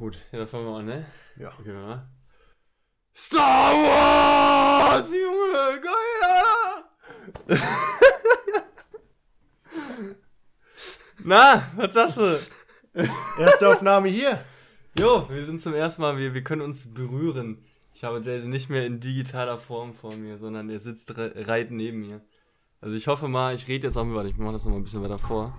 Gut, ja, dann fangen wir an, ne? Ja. Okay, mal. Star Wars! Junge, geil! Na, was sagst du? Erste Aufnahme hier. Jo, wir sind zum ersten Mal, wir, wir können uns berühren. Ich habe Jason nicht mehr in digitaler Form vor mir, sondern er sitzt re reit neben mir. Also ich hoffe mal, ich rede jetzt auch über, ich mache das noch mal ein bisschen weiter vor.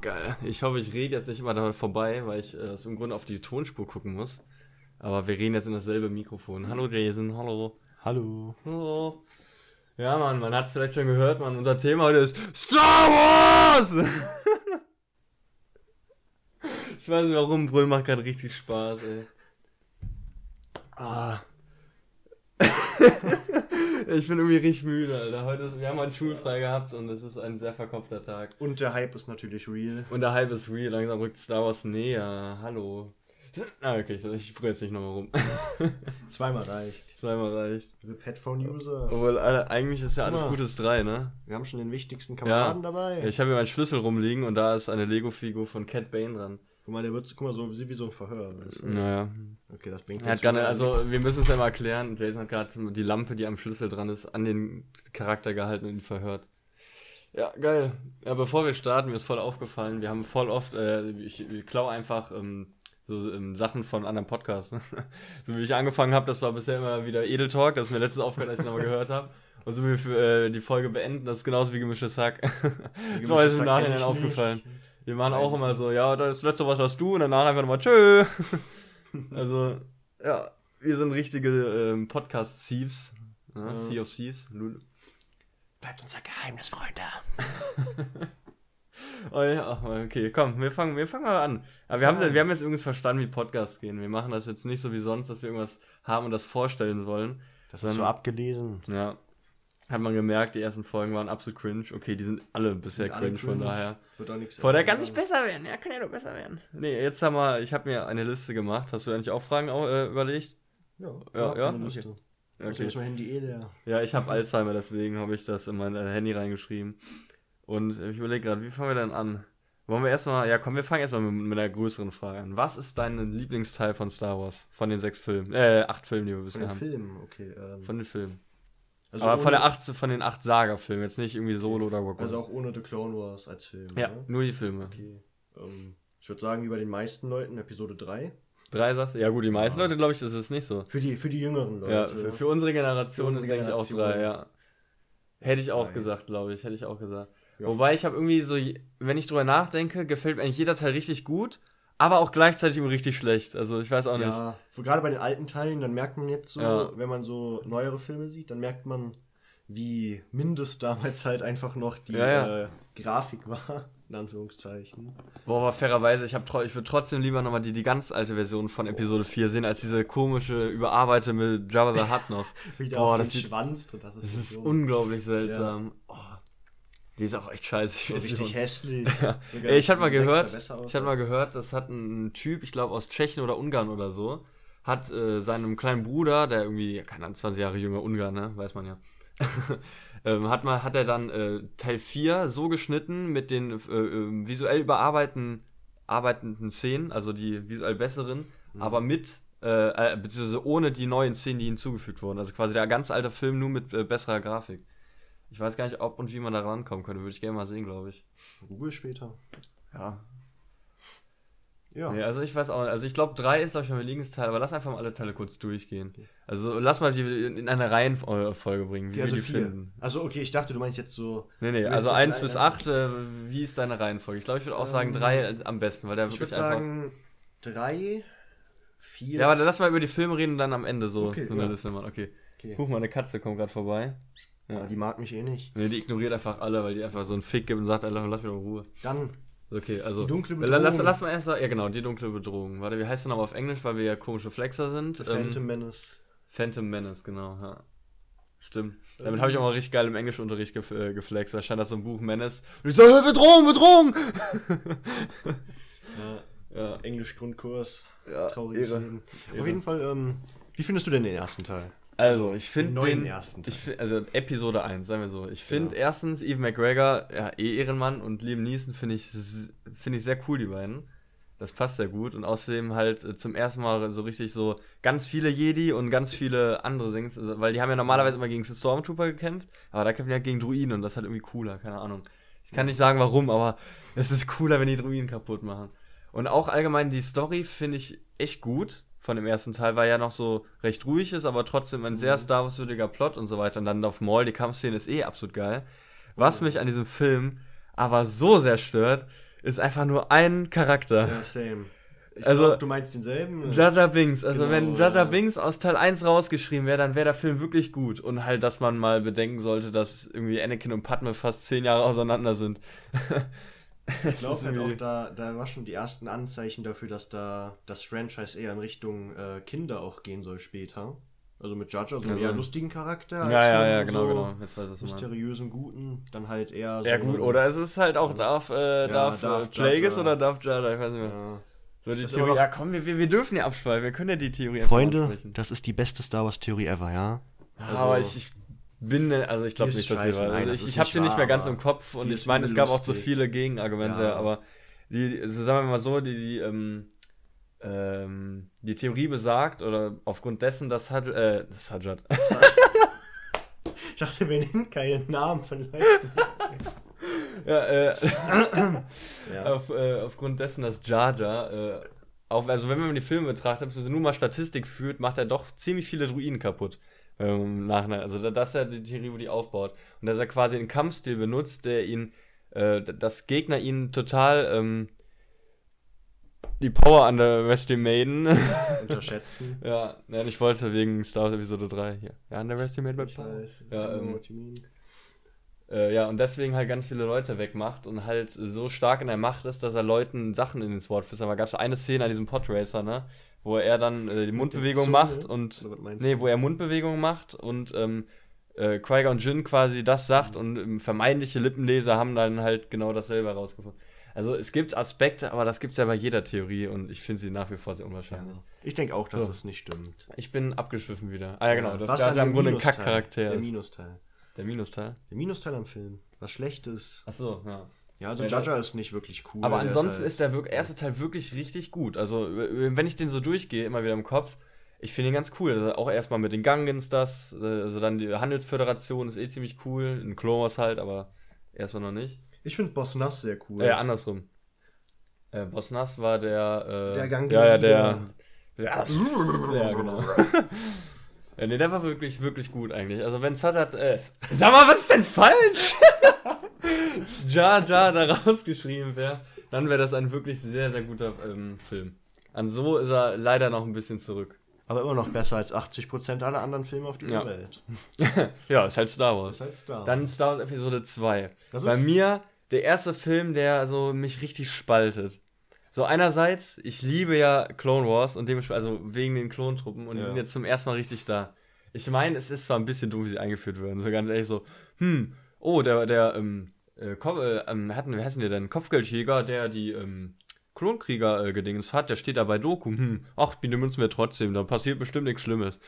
Geil. Ich hoffe, ich rede jetzt nicht immer da vorbei, weil ich äh, aus dem Grund auf die Tonspur gucken muss. Aber wir reden jetzt in dasselbe Mikrofon. Hallo Jason, hallo. Hallo. Hallo. Ja, Mann, man hat es vielleicht schon gehört, Mann. Unser Thema heute ist Star Wars! ich weiß nicht warum, Brüll macht gerade richtig Spaß, ey. Ah. ich bin irgendwie richtig müde, Alter. Heute, wir haben heute schulfrei gehabt und es ist ein sehr verkopfter Tag. Und der Hype ist natürlich real. Und der Hype ist real, langsam rückt Star Wars näher. Hallo. Ah, okay, ich brüll jetzt nicht nochmal rum. Zweimal reicht. Zweimal reicht. Liebe Petphone-Users. Obwohl, Alter, eigentlich ist ja alles mal. Gutes 3, ne? Wir haben schon den wichtigsten Kameraden dabei. Ich habe hier meinen Schlüssel rumliegen und da ist eine Lego-Figur von Cat Bane dran. Guck mal, der wird, guck mal, so sieht wie so ein Verhör. Weißt du? Naja. Okay, das bringt Er hat wieder also wir müssen es ja mal erklären. Jason hat gerade die Lampe, die am Schlüssel dran ist, an den Charakter gehalten und ihn verhört. Ja, geil. Ja, bevor wir starten, mir ist voll aufgefallen, wir haben voll oft, äh, ich, ich klaue einfach ähm, so ähm, Sachen von anderen Podcasts. so wie ich angefangen habe, das war bisher immer wieder Edel Talk, das ist mir letztens aufgehört, als ich nochmal gehört habe. Und so wie wir für, äh, die Folge beenden, das ist genauso wie gemischtes Hack. das war jetzt im Nachhinein aufgefallen. nicht. Wir machen Weiß auch immer nicht. so, ja, das letzte was hast du und danach einfach nochmal tschö. also, ja, wir sind richtige ähm, Podcast-Thieves. Ja, Ja. Sea of Thieves. Lul- Bleibt unser Geheimnis, Freunde. Oh ja, okay, komm, wir fangen, wir fangen mal an. Aber wir, haben, Ja. wir haben jetzt übrigens verstanden, wie Podcasts gehen. Wir machen das jetzt nicht so wie sonst, dass wir irgendwas haben und das vorstellen wollen. Das ist so abgelesen. Ja. Hat man gemerkt, die ersten Folgen waren absolut cringe. Okay, die sind alle bisher Sind alle cringe, von cringe. daher. Wird auch nichts Vor der kann sich besser werden. Ja, kann ja nur besser werden. Nee, jetzt haben wir, ich habe mir eine Liste gemacht. Hast du eigentlich auch Fragen au- äh, überlegt? Ja, Ja, ja, keine okay. Ja, Also mein Handy eh leer. Ja, ich habe Alzheimer, deswegen habe ich das in mein äh, Handy reingeschrieben. Und ich überlege gerade, wie fangen wir denn an? Wollen wir erstmal, ja komm, wir fangen erstmal mit, mit einer größeren Frage an. Was ist dein Lieblingsteil von Star Wars? Von den sechs Filmen, äh, acht Filmen, die wir Von bisher den haben. Filmen, okay. Ähm, Von den Filmen. Also Aber von, der acht, von den acht Saga-Filmen, jetzt nicht irgendwie Solo oder One. Also auch ohne The Clone Wars als Film. ja, ne? nur die Filme. Okay. Ähm, ich würde sagen, wie bei den meisten Leuten, Episode 3. Drei sagst du? Ja gut, die meisten Ja. Leute, glaube ich, das ist nicht so. Für die, für die jüngeren Leute. Ja, für, für unsere Generation sind unsere eigentlich auch Generation. drei, ja. Hätte ich auch gesagt, glaube ich. Hätte ich auch gesagt. Ja. Wobei ich habe irgendwie so, wenn ich drüber nachdenke, gefällt mir eigentlich jeder Teil richtig gut, aber auch gleichzeitig irgendwie richtig schlecht. Also ich weiß auch nicht. Ja, so gerade bei den alten Teilen, dann merkt man jetzt so, Ja. wenn man so neuere Filme sieht, dann merkt man, wie Mindest damals halt einfach noch die Ja, ja. Äh, Grafik war, in Anführungszeichen. Boah, aber fairerweise, ich, hab, ich würde trotzdem lieber nochmal die, die ganz alte Version von Episode 4 sehen, als diese komische, überarbeitete mit Jabba the Hutt noch. Boah, das sieht- Schwanz das ist, Das ist so, unglaublich seltsam. Oh, die ist auch echt scheiße. so richtig hässlich. Ja. Ich hatte mal gehört, ich hatte mal gehört, das hat ein Typ, ich glaube aus Tschechien oder Ungarn oder so, hat äh, seinem kleinen Bruder, der irgendwie, ja, keine Ahnung, 20 Jahre jünger Ungarn, ne, weiß man ja, ähm, hat, mal, hat er dann äh, Teil 4 so geschnitten mit den äh, äh, visuell überarbeiteten arbeitenden Szenen, also die visuell besseren, Mhm. aber mit, äh, äh, beziehungsweise ohne die neuen Szenen, die hinzugefügt wurden. Also quasi der ganz alte Film nur mit äh, besserer Grafik. Ich weiß gar nicht, ob und wie man da rankommen könnte. Würde ich gerne mal sehen, glaube ich. Google später. Ja, Ja. Nee, also ich weiß auch nicht. Also ich glaube, drei ist, glaube ich, mein Lieblingsteil, aber lass einfach mal alle Teile kurz durchgehen. Also lass mal die in eine Reihenfolge bringen, wie Okay, also wir die vier. finden. Also okay, ich dachte, du meinst jetzt so. Nee, nee, also willst 1 jetzt bis 8, äh, wie ist deine Reihenfolge? Ich glaube, ich würde auch sagen Ähm, 3 am besten, weil der Ich wirklich würde einfach. sagen, drei, vier. Ja, aber lass mal über die Filme reden und dann am Ende so, Okay, so eine ja. Liste machen. Okay. okay. Guck mal, eine Katze kommt gerade vorbei. Ja. Die mag mich eh nicht. Nee, die ignoriert einfach alle, weil die einfach so einen Fick gibt und sagt, Alter, lass mich doch in Ruhe. Dann Okay, also. Die dunkle Bedrohung. Lass, lass mal erst ja genau, die dunkle Bedrohung. Warte, wie heißt denn aber auf Englisch, weil wir ja komische Flexer sind? The Ähm, Phantom Menace. Phantom Menace, genau, ja. Stimmt. Ähm. Damit habe ich auch mal richtig geil im Englischunterricht gef äh, geflext. Da stand das so ein Buch Menace. Und ich so, "Äh, Bedrohung, Bedrohung! Ja, Ja, Englisch Grundkurs. ja Trauriges. Leben. Auf jeden Fall, ähm, wie findest du denn den ersten Teil? Also, ich finde Den ersten Teil. Ich find, also, Episode 1, sagen wir so. Ich finde Ja. erstens Evan McGregor, ja, eh Ehrenmann und Liam Neeson finde ich, finde ich sehr cool, die beiden. Das passt sehr gut. Und außerdem halt äh, zum ersten Mal so richtig so ganz viele Jedi und ganz viele andere Dings. Also, weil die haben ja normalerweise immer gegen Stormtrooper gekämpft, aber da kämpfen die halt gegen Druiden und das ist halt irgendwie cooler, keine Ahnung. Ich kann nicht sagen warum, aber es ist cooler, wenn die Druiden kaputt machen. Und auch allgemein die Story finde ich echt gut von dem ersten Teil, weil ja noch so recht ruhig ist, aber trotzdem ein sehr Star Wars-würdiger Plot und so weiter. Und dann auf Maul, die Kampfszene ist eh absolut geil. Was mich an diesem Film aber so sehr stört, ist einfach nur ein Charakter. Ja, same. Ich Also- glaub, du meinst denselben? Jaja Binks. Also Genau, wenn Jaja ja. Binks aus Teil 1 rausgeschrieben wäre, dann wäre der Film wirklich gut. Und halt, dass man mal bedenken sollte, dass irgendwie Anakin und Padme fast zehn Jahre auseinander sind. Ich glaube halt auch, da, da war schon die ersten Anzeichen dafür, dass da das Franchise eher in Richtung äh, Kinder auch gehen soll später. Also mit Jar Jar so Also- eher lustigen Charakter. Ja, als ja, ja, genau, so genau. Jetzt weiß ich, was du meinst. Mysteriösen Guten. Dann halt eher so. Ja gut, oder es ist halt auch Darth, äh, Darth, Darth äh, Plagueis oder Darth Jar Jar, ich weiß nicht mehr. Ja. So die Das Theorie, ja komm, wir, wir, wir dürfen ja abschweifen, wir können ja die Theorie Freunde, das ist die beste Star Wars Theorie ever, ja? Ja, aber ich, ich bin, also ich glaube nicht, dass sie war. Also das ich ich habe sie nicht mehr ganz im Kopf und ich meine, es gab auch so lustig. viele Gegenargumente, Ja. aber die, also sagen wir mal so, die, die, ähm, ähm, die Theorie besagt, oder aufgrund dessen, dass hat, äh, das Hajjat, Ich dachte, wir nennen keinen Namen von Leuten. ja, äh, ja. auf, äh, aufgrund dessen, dass Jar Jar, äh, auch, also wenn man die Filme betrachtet, beziehungsweise nur mal Statistik führt, macht er doch ziemlich viele Druiden kaputt. Ähm, Im Nachhinein. Also da- das ist ja die Theorie, wo die aufbaut. Und dass er quasi einen Kampfstil benutzt, der ihn, äh, dass Gegner ihn total ähm, die Power underestimate Maiden. Unterschätzen. ja, nein, ich wollte wegen Star Wars Episode 3 hier. Ja, underestimate my Ich power. weiß. Ja, ähm. Äh, ja, und deswegen halt ganz viele Leute wegmacht und halt so stark in der Macht ist, dass er Leuten Sachen in ins Wort flüstert. Aber gab es eine Szene an diesem Podracer, ne? Wo er dann äh, die Mundbewegung macht und. Nee, wo er Mundbewegungen macht und ähm, äh, Qui-Gon Jinn quasi das sagt und ähm, vermeintliche Lippenleser haben dann halt genau dasselbe herausgefunden. Also es gibt Aspekte, aber das gibt es ja bei jeder Theorie und ich finde sie nach wie vor sehr unwahrscheinlich. Ich denke auch, dass So. es nicht stimmt. Ich bin abgeschwiffen wieder. Ah ja, genau. das Jar dann Jar der im Grunde ein? Kackcharakter Der ist. Minusteil. Der Minusteil? Der Minusteil am Film. Was Schlechtes. Achso, ja. Ja, also Ja, Jar ist nicht wirklich cool. Aber ansonsten halt- ist der erste Teil wirklich richtig gut. Also, wenn ich den so durchgehe, immer wieder im Kopf, ich finde ihn ganz cool. Also auch erstmal mit den Gangans das, äh, also dann die Handelsföderation ist eh ziemlich cool. In Wars halt, aber erstmal noch nicht. Ich finde Boss Nass sehr cool. Äh, andersrum. Äh, Boss Nass war der. Äh, Der Gang Ja, ja, der. der- Ja, ja genau. ja, nee, der war wirklich, wirklich gut eigentlich. Also, wenn Sadat. Äh, sag mal, was ist denn falsch? Jar Jar da rausgeschrieben wäre, dann wäre das ein wirklich sehr, sehr guter ähm, Film. An so ist er leider noch ein bisschen zurück. Aber immer noch besser als 80% aller anderen Filme auf dieser Ja. Welt. ja, ist halt Star Wars. ist halt Star Wars. Dann Star Wars Episode 2. Das Bei ist- mir der erste Film, der so mich richtig spaltet. So einerseits, ich liebe ja Clone Wars und dementsprechend, also wegen den Klontruppen und die Ja. sind jetzt zum ersten Mal richtig da. Ich meine, es ist zwar ein bisschen dumm, wie sie eingeführt werden. So ganz ehrlich so, hm, oh, der, der, ähm, äh, Ko- äh, ähm, hatten, wie heißen die denn? Kopfgeldjäger, der die, ähm, Klonkrieger äh, gedings hat, der steht da bei Doku. Hm, ach, die benutzen wir trotzdem, da passiert bestimmt nichts Schlimmes.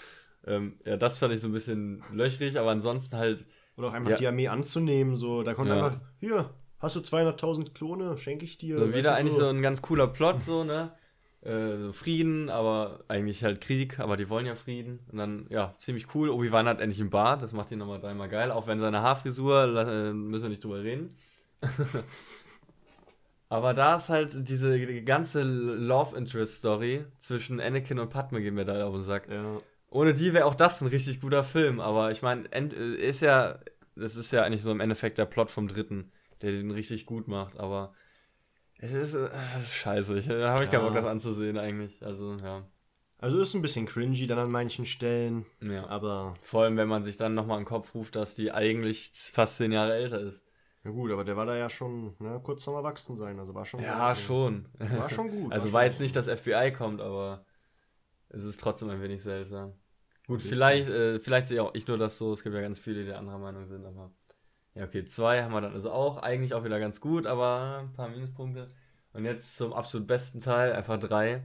Ähm, ja, das fand ich so ein bisschen löchrig, aber ansonsten halt, Oder auch einfach Ja. die Armee anzunehmen. So, da kommt Ja. einfach, hier, hast du 200.000 Klone, schenke ich dir. So wieder eigentlich so ein ganz cooler Plot, so, ne? Äh, Frieden, aber eigentlich halt Krieg, aber die wollen ja Frieden. Und dann, ja, ziemlich cool. Obi-Wan hat endlich einen Bart, das macht ihn nochmal dreimal geil. Auch wenn seine Haarfrisur, äh, müssen wir nicht drüber reden. aber da ist halt diese die ganze Love Interest Story zwischen Anakin und Padme, gehen wir da auf den Sack. Ja. Ohne die wäre auch das ein richtig guter Film, aber ich meine, äh, ist ja, das ist ja eigentlich so im Endeffekt der Plot vom dritten, der den richtig gut macht, aber es ist, äh, ist scheiße. Ich, da habe ich keinen Ja. Bock, das anzusehen eigentlich. Also, ja. Also ist ein bisschen cringy dann an manchen Stellen. ja. Aber, Vor allem, wenn man sich dann nochmal in den Kopf ruft, dass die eigentlich fast zehn Jahre älter ist. ja gut, aber der war da ja schon ne, kurz vorm Erwachsensein. Also war schon Ja, sehr- schon. War schon gut. Also war jetzt nicht, dass FBI kommt, aber es ist trotzdem ein wenig seltsam. Gut, vielleicht, äh, vielleicht sehe auch ich nur das so, es gibt ja ganz viele, die anderer Meinung sind, aber ja, okay, zwei haben wir dann also auch, eigentlich auch wieder ganz gut, aber ein paar Minuspunkte. Und jetzt zum absolut besten Teil, einfach drei.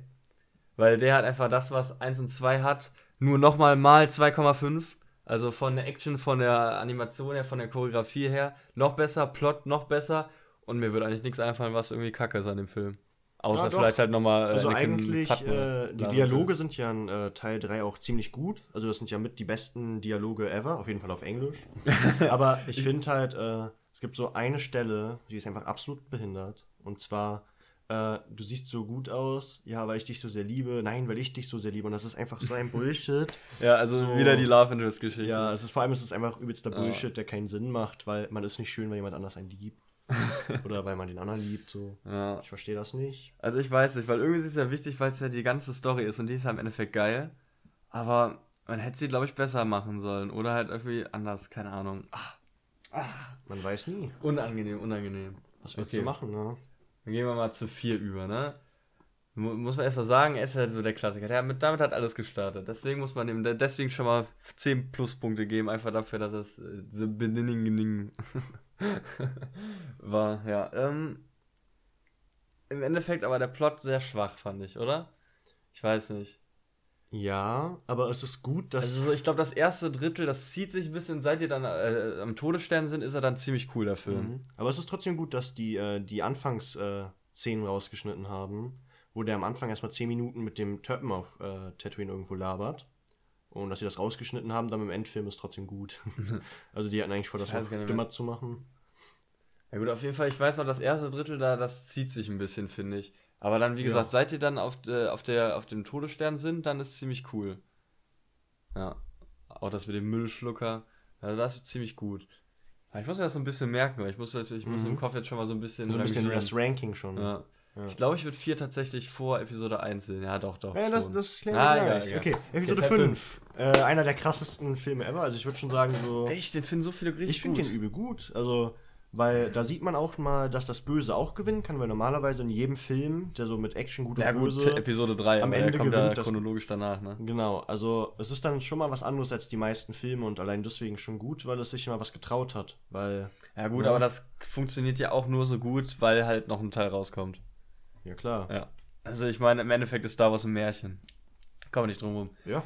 Weil der hat einfach das, was 1 und 2 hat, nur nochmal mal 2,5. Also von der Action, von der Animation her, von der Choreografie her, noch besser, Plot noch besser. Und mir würde eigentlich nichts einfallen, was irgendwie kacke ist an dem Film. Außer Ja, vielleicht halt nochmal. Also eigentlich, äh, die Dialoge Interest. sind ja in äh, Teil 3 auch ziemlich gut. Also das sind ja mit die besten Dialoge ever, auf jeden Fall auf Englisch. Aber ich finde halt, äh, es gibt so eine Stelle, die ist einfach absolut behindert. Und zwar, äh, du siehst so gut aus, ja, weil ich dich so sehr liebe. Nein, weil ich dich so sehr liebe. Und das ist einfach so ein Bullshit. Ja, also So. wieder die Love Interest-Geschichte. ja, es ist vor allem es ist einfach übelster Ja. Bullshit, der keinen Sinn macht, weil man ist nicht schön, weil jemand anders einen liebt. Oder weil man den anderen liebt. So. ja. Ich verstehe das nicht. Also ich weiß nicht, weil irgendwie ist es ja wichtig, weil es ja die ganze Story ist und die ist ja im Endeffekt geil. Aber man hätte sie, glaube ich, besser machen sollen. Oder halt irgendwie anders, keine Ahnung. Ah, Man weiß nie. unangenehm, unangenehm. Was willst Okay. du machen, ne? Dann gehen wir mal zu 4 über, ne? Mu- Muss man erst mal sagen, er ist halt so der Klassiker. Der, mit, damit hat alles gestartet. Deswegen muss man ihm de- deswegen schon mal 10 Pluspunkte geben, einfach dafür, dass es äh, The Beginning war. Ja, ähm, im Endeffekt aber der Plot sehr schwach, fand ich, oder? Ich weiß nicht. Ja, aber es ist gut, dass. Also so, ich glaube, das erste Drittel, das zieht sich ein bisschen, seit die dann äh, am Todesstern sind, ist er dann ziemlich cool, der Film. Mhm. Aber es ist trotzdem gut, dass die äh, die Anfangsszenen äh, rausgeschnitten haben, wo der am Anfang erstmal 10 Minuten mit dem Töppen auf äh, Tatooine irgendwo labert. Und dass sie das rausgeschnitten haben, dann im Endfilm ist trotzdem gut. also die hatten eigentlich vor, das noch dümmer zu machen. Ja gut, auf jeden Fall, ich weiß noch, das erste Drittel da, das zieht sich ein bisschen, finde ich. Aber dann, wie gesagt, Ja. seit die dann auf, äh, auf, der, auf dem Todesstern sind, dann ist es ziemlich cool. Ja. Auch das mit dem Müllschlucker, also das ist ziemlich gut. Ja, ich muss mir das so ein bisschen merken, weil ich muss, natürlich- ich muss Mhm. im Kopf jetzt schon mal so ein bisschen So ein bisschen das Ranking schon. Ja. Ja. Ich glaube, ich würde 4 tatsächlich vor Episode 1 sehen. Ja, doch, doch. Ja, das, schon. das klären Ah, gleich. egal. Okay, Episode Teil 5. Äh, einer der krassesten Filme ever. Also ich würde schon sagen, so. Echt, den finden so viele richtig Ich finde gut. den übel gut. Also, weil da sieht man auch mal, dass das Böse auch gewinnen kann, weil normalerweise in jedem Film, der so mit Action gut und Ja gut, böse. Episode 3, am Ende kommt ja gewinnt das- chronologisch danach, ne? Genau, also es ist dann schon mal was anderes als die meisten Filme und allein deswegen schon gut, weil es sich mal was getraut hat. Weil, Ja gut, Ja. aber das funktioniert ja auch nur so gut, weil halt noch ein Teil rauskommt. Ja klar. Ja. Also ich meine, im Endeffekt ist Star Wars ein Märchen. Kann man nicht drum rum. Ja.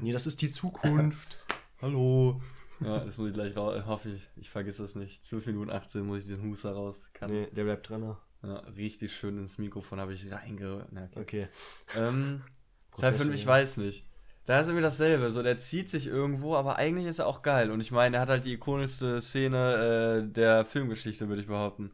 nee, das ist die Zukunft. Hallo. Ja, das muss ich gleich raus. Hoffe ich. Ich vergesse das nicht. 12 Minuten 18 muss ich den Huster raus. Kann. Nee, der bleibt drin. Ja, richtig schön ins Mikrofon habe ich reinge... Na, okay. Okay. Ähm, Teil 5, ich weiß nicht. Da ist irgendwie dasselbe. So, der zieht sich irgendwo, aber eigentlich ist er auch geil. Und ich meine, er hat halt die ikonischste Szene äh, der Filmgeschichte, würde ich behaupten.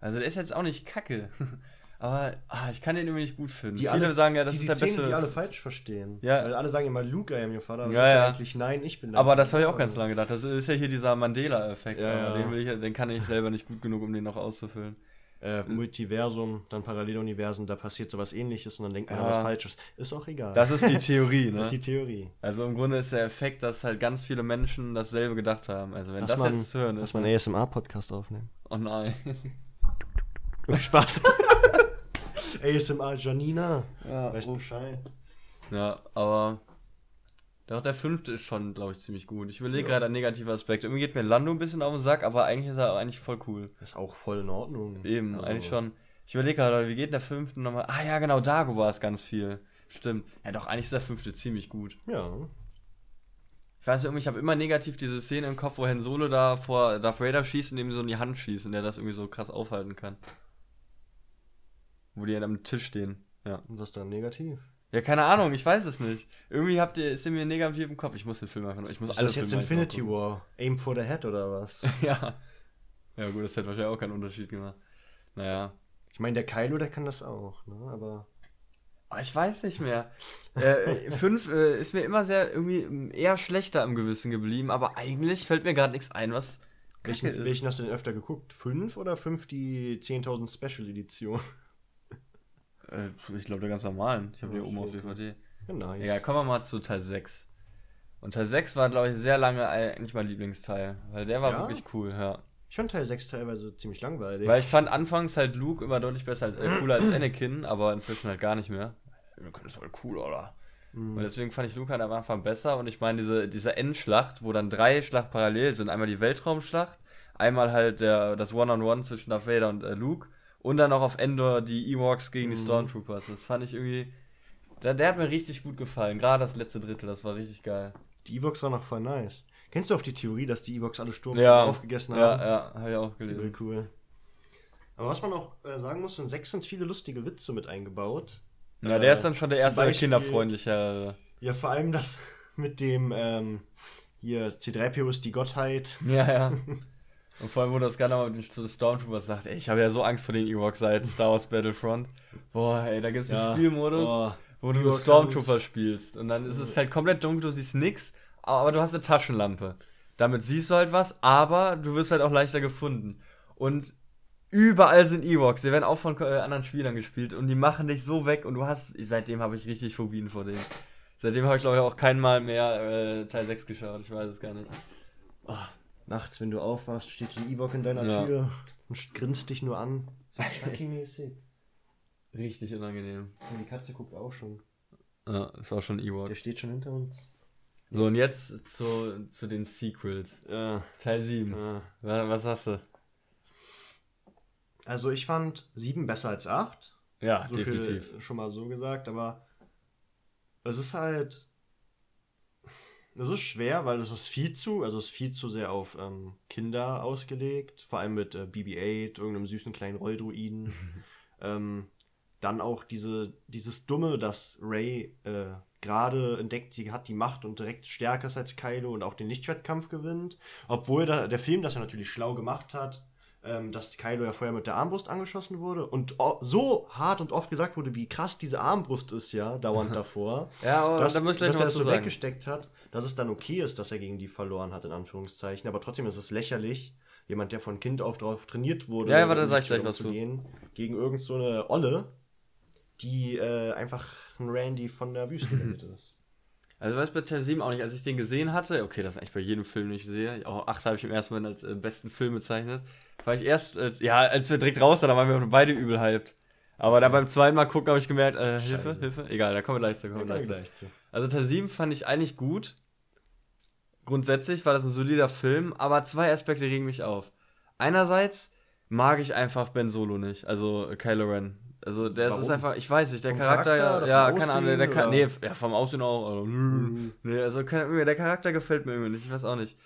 Also der ist jetzt auch nicht kacke. aber ah, ich kann den irgendwie nicht gut finden. Die Viele alle- sagen ja, das die, ist der Szenen, beste. die alle falsch verstehen. Ja. Weil alle sagen immer, Luke, I am your father. aber Ja, ja. eigentlich, nein, ich bin dein aber das habe ich auch ganz lange gedacht. Das ist ja hier dieser Mandela-Effekt. Ja, ja. Den, will ich, den kann ich selber nicht gut genug, um den noch auszufüllen. Äh, Multiversum, dann Paralleluniversen, da passiert sowas ähnliches und dann denkt man Ja. was Falsches. Ist auch egal. Das ist die Theorie, ne? Das ist die Theorie. also im Grunde ist der Effekt, dass halt ganz viele Menschen dasselbe gedacht haben. Also wenn Lass das mal- jetzt zu hören ist. mal einen ASMR-Podcast aufnehmen. Oh nein. Spaß. ASMR Janina. Ja, Weißt du Bescheid? Ja, aber doch, der fünfte ist schon, glaube ich, ziemlich gut. Ich überlege Ja. gerade an negative Aspekte. Irgendwie geht mir Lando ein bisschen auf den Sack, aber eigentlich ist er eigentlich voll cool. Ist auch voll in Ordnung. Eben, Also, eigentlich schon. Ich überlege gerade, wie geht der fünfte nochmal? Ah ja, genau, Dago war es ganz viel. Stimmt. Ja doch, eigentlich ist der fünfte ziemlich gut. Ja. Ich weiß irgendwie, ich habe immer negativ diese Szene im Kopf, wo Han Solo da vor Darth Vader schießt und ihm so in die Hand schießt und der das irgendwie so krass aufhalten kann. Wo die dann am Tisch stehen. Ja. Und das dann negativ. Ja, keine Ahnung, ich weiß es nicht. Irgendwie habt ihr, ist ihr mir negativ im Kopf. Ich muss den Film einfach noch. Ich muss Ist alle das jetzt Filme Infinity. War? Aim for the Head oder was? Ja. Ja, gut, das hätte wahrscheinlich auch keinen Unterschied gemacht. Naja. Ich meine, der Kylo, der kann das auch, ne? Aber. Aber ich weiß nicht mehr. äh, fünf äh, ist mir immer sehr irgendwie eher schlechter im Gewissen geblieben, aber eigentlich fällt mir gerade nichts ein, was. Welchen, ist. welchen hast du denn öfter geguckt? Fünf oder fünf die 10.000 Special Edition? Äh, ich glaube, der ganz normalen. Ich habe die Ja, oben auf. DVD. Ja, nice. Egal, kommen wir mal zu Teil 6. Und Teil 6 war, glaube ich, sehr lange eigentlich mein Lieblingsteil. Weil der war Ja? wirklich cool, ja. Ich fand Teil 6 teilweise ziemlich langweilig. Weil ich fand anfangs halt Luke immer deutlich besser, äh, cooler als Anakin, aber inzwischen halt gar nicht mehr. Anakin ist voll cool, oder? Mhm. Und deswegen fand ich Luke halt am Anfang besser. Und ich meine, diese, diese Endschlacht, wo dann drei Schlacht parallel sind: einmal die Weltraumschlacht, einmal halt der, das One-on-One zwischen Darth Vader und äh, Luke und dann auch auf Endor die Ewoks gegen die Mhm. Stormtroopers. Das fand ich irgendwie. Der, der hat mir richtig gut gefallen. Gerade das letzte Drittel, das war richtig geil. Die Evox war noch voll nice. Kennst du auch die Theorie, dass die Evox alle Sturm Ja, aufgegessen ja, haben? ja, habe ich auch Übel gelesen. cool. Aber was man auch äh, sagen muss, in 6 sind viele lustige Witze mit eingebaut. Ja, der ist dann schon der erste Beispiel- kinderfreundliche. Ja, vor allem das mit dem, ähm, hier, C3PO ist die Gottheit. Ja, ja. Und vor allem, wo das mal mit den Stormtroopers sagt, ey, ich habe ja so Angst vor den Ewoks seit Star Wars Battlefront. Boah, ey, da gibt es Ja. einen Spielmodus, Oh, wo du Stormtrooper spielst. Und dann ist es halt komplett dunkel, du siehst nix, aber du hast eine Taschenlampe. Damit siehst du halt was, aber du wirst halt auch leichter gefunden. Und überall sind Ewoks, die werden auch von äh, anderen Spielern gespielt und die machen dich so weg und du hast, seitdem habe ich richtig Phobien vor denen. Seitdem habe ich glaube ich auch kein Mal mehr äh, Teil 6 geschaut, ich weiß es gar nicht. Nachts, wenn du aufwachst, steht ein Ewok in deiner Ja. Tür und grinst dich nur an. So Chucky-mäßig. Richtig unangenehm. Und die Katze guckt auch schon. Ja, ist auch schon Ewok. Der steht schon hinter uns. So, und jetzt zu, zu den Sequels. Ja, Teil 7. ja. Wa- Was hast du? Also ich fand 7 besser als 8. Ja, So definitiv. viel schon mal so gesagt, aber es ist halt. Es ist schwer, weil es ist viel zu, also es ist viel zu sehr auf ähm, Kinder ausgelegt, vor allem mit äh, BB-8, irgendeinem süßen kleinen Rolldruiden. ähm, dann auch diese, dieses Dumme, dass Ray äh, gerade entdeckt, sie hat die Macht und direkt stärker ist als Kylo und auch den Lichtschwertkampf gewinnt. Obwohl da, der Film das ja natürlich schlau gemacht hat, ähm, dass Kylo ja vorher mit der Armbrust angeschossen wurde und so hart und oft gesagt wurde, wie krass diese Armbrust ist ja, dauernd davor. Ja, aber dass, da muss ich gleich dass noch er was das so sagen. weggesteckt hat, dass es dann okay ist, dass er gegen die verloren hat, in Anführungszeichen. Aber trotzdem ist es lächerlich, jemand, der von Kind auf drauf trainiert wurde, Ja, warte, um sag ich gleich was zu. umzugehen, gegen irgend so eine Olle, die äh, einfach ein Randy von der Wüste ist. Also, weißt du, bei Teil 7 auch nicht, als ich den gesehen hatte, okay, das ist eigentlich bei jedem Film, den ich sehe, auch 8 habe ich im ersten Mal als äh, besten Film bezeichnet, war ich erst, als, ja, als wir direkt raus waren, da waren wir beide übel hyped. Aber dann beim zweiten Mal gucken habe ich gemerkt, äh, Hilfe, Scheiße. Hilfe, egal, da kommen wir gleich zu, kommen wir gleich zu. Also Teil 7 fand ich eigentlich gut. Grundsätzlich war das ein solider Film, aber zwei Aspekte regen mich auf. Einerseits mag ich einfach Ben Solo nicht, also Kylo Ren. Also der ist einfach, ich weiß nicht, der Vom Charakter, Charakter ja, keine Ahnung, der, kann, nee, ja, vom Aussehen auch. Also, nee, also der Charakter gefällt mir irgendwie nicht, ich weiß auch nicht.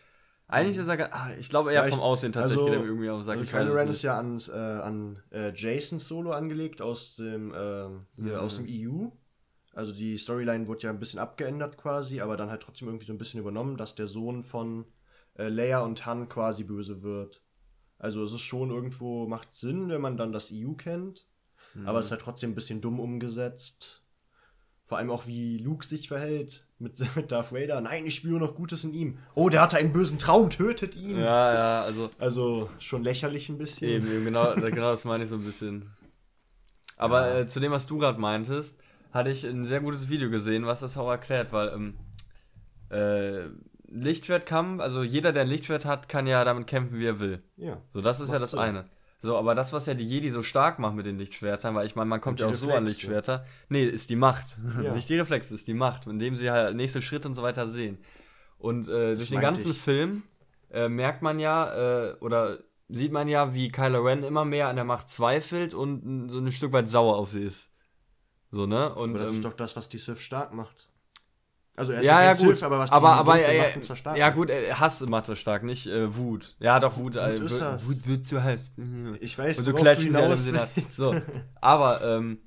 Eigentlich ist er, ah, ich glaube eher Ja, vom Aussehen tatsächlich, also- geht er irgendwie auf den Sack. Also Kylo Ren ist ja an, äh, an äh, Jasons Solo angelegt aus dem, hier, Mhm. aus dem EU. Also die Storyline wurde ja ein bisschen abgeändert quasi, aber dann halt trotzdem irgendwie so ein bisschen übernommen, dass der Sohn von äh, Leia und Han quasi böse wird. Also es ist schon irgendwo, macht Sinn, wenn man dann das EU kennt, Mhm. aber es ist halt trotzdem ein bisschen dumm umgesetzt. Vor allem auch, wie Luke sich verhält mit, mit Darth Vader. Nein, ich spüre noch Gutes in ihm. Oh, der hatte einen bösen Traum, tötet ihn. Ja, ja, also Also schon lächerlich ein bisschen. Eben, eben genau, genau das meine ich so ein bisschen. Aber Ja. äh, zu dem, was du gerade meintest, hatte ich ein sehr gutes Video gesehen, was das auch erklärt, weil ähm, äh, Lichtschwertkampf, also jeder, der ein Lichtschwert hat, kann ja damit kämpfen, wie er will. Ja. So, das ist ja das Sinn. eine. So, aber das, was ja die Jedi so stark macht mit den Lichtschwertern, weil ich meine, man kommt ja auch so an Reflexe. Lichtschwerter. Nee, ist die Macht. Ja. Nicht die Reflexe, ist die Macht, indem sie halt nächste Schritte und so weiter sehen. Und äh, durch den ganzen ich. Film äh, merkt man ja, äh, oder sieht man ja, wie Kylo Ren immer mehr an der Macht zweifelt und so ein Stück weit sauer auf sie ist. So, ne? Und, Aber das ähm, ist doch das, was die Sith stark macht. Also er ist ja, ja, gut. Sith, aber was aber, aber dunkle ja, Macht ja, und Zerstörung ja, gut, äh, Hass macht er stark, nicht äh, Wut. Ja, doch, Wut. äh, Wut ist Wut, Hass. Wut wird zu Hass. Ich weiß, Und so klatschen sie alle im. So, aber, ähm,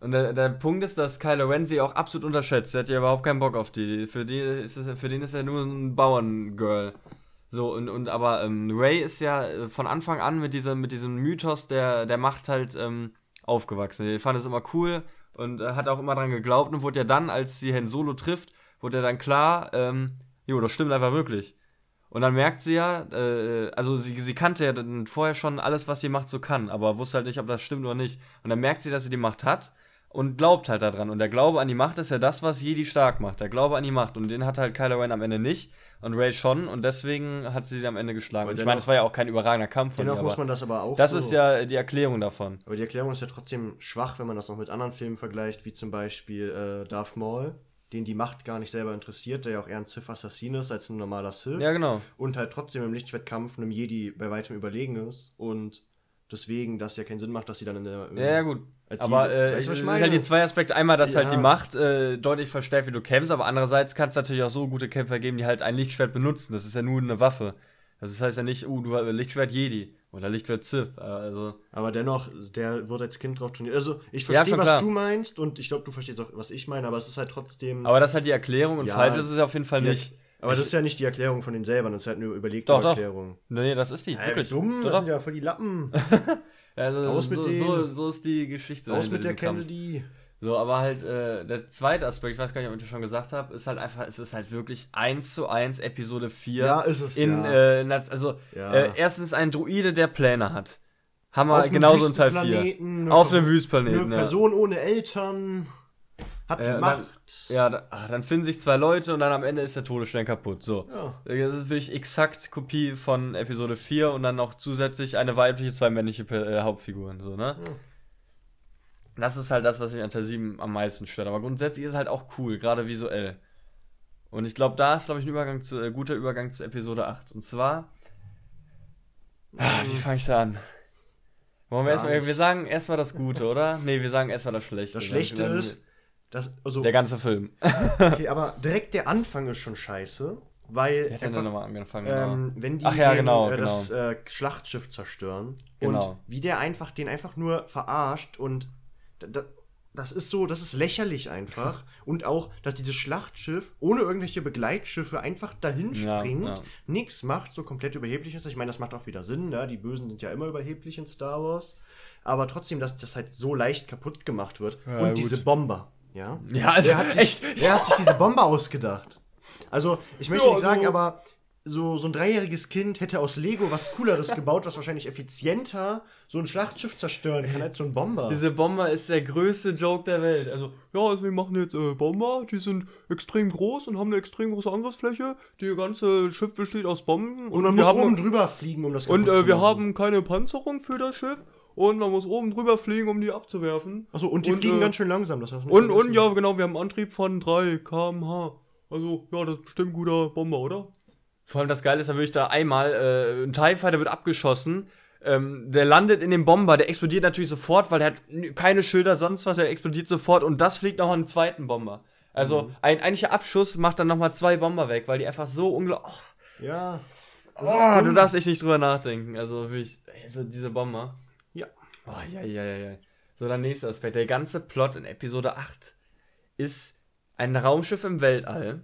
und der, der Punkt ist, dass Kylo Ren sie auch absolut unterschätzt. Der hat ja überhaupt keinen Bock auf die. Für, die ist es, für den ist er nur ein Bauerngirl. So, und, und aber ähm, Ray ist ja äh, von Anfang an mit diesem, mit diesem Mythos der, der Macht halt ähm, aufgewachsen. Er fand es immer cool und äh, hat auch immer dran geglaubt und wurde ja dann, als sie Herrn Solo trifft, wurde ja dann klar, ähm, jo, das stimmt einfach wirklich. Und dann merkt sie ja, äh, also sie, sie kannte ja dann vorher schon alles, was die Macht so kann, aber wusste halt nicht, ob das stimmt oder nicht. Und dann merkt sie, dass sie die Macht hat und glaubt halt daran. Und der Glaube an die Macht ist ja das, was Jedi stark macht. Der Glaube an die Macht. Und den hat halt Kylo Ren am Ende nicht und Ray schon. Und deswegen hat sie die am Ende geschlagen. Ich meine, es war ja auch kein überragender Kampf von ihr, Dennoch muss aber man das aber auch das so, ist ja die Erklärung davon. Aber die Erklärung ist ja trotzdem schwach, wenn man das noch mit anderen Filmen vergleicht, wie zum Beispiel äh, Darth Maul, den die Macht gar nicht selber interessiert, der ja auch eher ein Sith-Assassin ist als ein normaler Sith. Ja, genau. Und halt trotzdem im Lichtschwertkampf einem Jedi bei weitem überlegen ist. Und deswegen das ja keinen Sinn macht, dass sie dann in der... Ja, ja, gut. Aber äh, Weißt es sind halt die zwei Aspekte. Einmal, dass halt Ja. die Macht äh, deutlich verstärkt, wie du kämpfst, aber andererseits kann es natürlich auch so gute Kämpfer geben, die halt ein Lichtschwert benutzen. Das ist ja nur eine Waffe. Das heißt ja nicht, uh, du hast Lichtschwert Jedi. Liegt wird Sith. Also, Aber dennoch, der wird als Kind drauf trainiert. Also, ich Ja, verstehe, schon was klar. du meinst und ich glaube, du verstehst auch, was ich meine, aber es ist halt trotzdem. aber das ist halt die Erklärung und Ja, falsch ist es auf jeden Fall nicht. Aber das ist ja nicht die Erklärung von den selber, das ist halt eine überlegte Doch, doch. Erklärung. Nee, das ist die. Ey, wirklich. dumm, Doch, das sind doch. ja voll die Lappen. Also, mit so, denen. so, so ist die Geschichte. Aus mit der. Kennedy. So, aber halt äh, der zweite Aspekt, ich weiß gar nicht, ob ich das schon gesagt habe, ist halt einfach, es ist halt wirklich eins zu eins Episode 4. Ja, ist es, In, ja. äh, also, Ja. äh, erstens ein Druide, der Pläne hat. Haben wir genauso in Teil 4. Wüstenplaneten, eine Auf einem Wüstplaneten, Eine ja. Person ohne Eltern hat Äh, die dann- Macht. Ja, da, ah, dann finden sich zwei Leute und dann am Ende ist der Todesstern kaputt. So. Ja. Das ist wirklich exakt Kopie von Episode 4 und dann noch zusätzlich eine weibliche, zwei männliche äh, Hauptfiguren. So, ne? Ja. Das ist halt das, was mich an Teil 7 am meisten stört. Aber grundsätzlich ist es halt auch cool, gerade visuell. Und ich glaube, da ist, glaube ich, ein Übergang zu, äh, guter Übergang zu Episode 8. Und zwar. Ah, wie fange ich da an? Wollen wir erstmal. Wir sagen erstmal das Gute, oder? Nee, wir sagen erstmal das Schlechte. Das Schlechte ist, dass, also, Der ganze Film. okay, aber direkt der Anfang ist schon scheiße, weil hat einfach, nochmal angefangen? ähm, wenn die Ach ja, den, genau, äh, genau. das äh, Schlachtschiff zerstören Genau. und wie der einfach den einfach nur verarscht und da, da, das ist so, das ist lächerlich einfach und auch, dass dieses Schlachtschiff ohne irgendwelche Begleitschiffe einfach dahin Ja, springt, ja. nichts macht, so komplett überheblich ist. Ich meine, das macht auch wieder Sinn, ne? die Bösen sind ja immer überheblich in Star Wars, aber trotzdem, dass das halt so leicht kaputt gemacht wird Ja, und gut. diese Bomber, ja, Ja, also Wer hat sich, echt. Wer hat sich diese Bombe ausgedacht? Also, ich möchte Ja, nicht sagen, so- aber so, so ein dreijähriges Kind hätte aus Lego was Cooleres gebaut, was wahrscheinlich effizienter so ein Schlachtschiff zerstören kann als so ein Bomber. Diese Bomber ist der größte Joke der Welt. Also, ja, also wir machen jetzt äh, Bomber, die sind extrem groß und haben eine extrem große Angriffsfläche. Die ganze Schiff besteht aus Bomben. und man wir muss haben oben drüber fliegen, um das Und äh, wir haben keine Panzerung für das Schiff. Und man muss oben drüber fliegen, um die abzuwerfen. Achso, und die und, fliegen äh, ganz schön langsam. Das hast du nicht Und, und ja, genau, wir haben einen Antrieb von 3 km/h. Also, ja, das ist bestimmt ein guter Bomber, oder? Vor allem das Geile ist, da wirklich da einmal, äh, ein TIE Fighter wird abgeschossen, ähm, der landet in dem Bomber, der explodiert natürlich sofort, weil der hat keine Schilder, sonst was, er explodiert sofort und das fliegt noch an einen zweiten Bomber. Also, Mhm. ein eigentlicher Abschuss macht dann nochmal zwei Bomber weg, weil die einfach so unglaublich. Ja. Das Oh, du darfst echt nicht drüber nachdenken. Also wirklich, also diese Bomber. Oh, ja, ja, ja, ja. So, der nächste Aspekt. Der ganze Plot in Episode 8 ist ein Raumschiff im Weltall.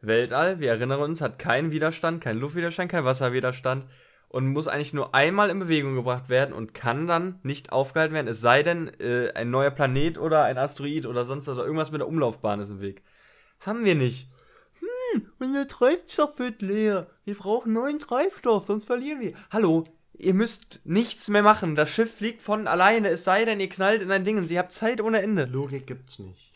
Weltall, wir erinnern uns, hat keinen Widerstand, keinen Luftwiderstand, keinen Wasserwiderstand und muss eigentlich nur einmal in Bewegung gebracht werden und kann dann nicht aufgehalten werden, es sei denn, äh, ein neuer Planet oder ein Asteroid oder sonst was, oder irgendwas mit der Umlaufbahn ist im Weg. Haben wir nicht. Hm, unser Treibstoff wird leer. Wir brauchen neuen Treibstoff, sonst verlieren wir. Hallo, ihr müsst nichts mehr machen. Das Schiff fliegt von alleine, es sei denn, ihr knallt in ein Ding und ihr habt Zeit ohne Ende. Logik gibt's nicht.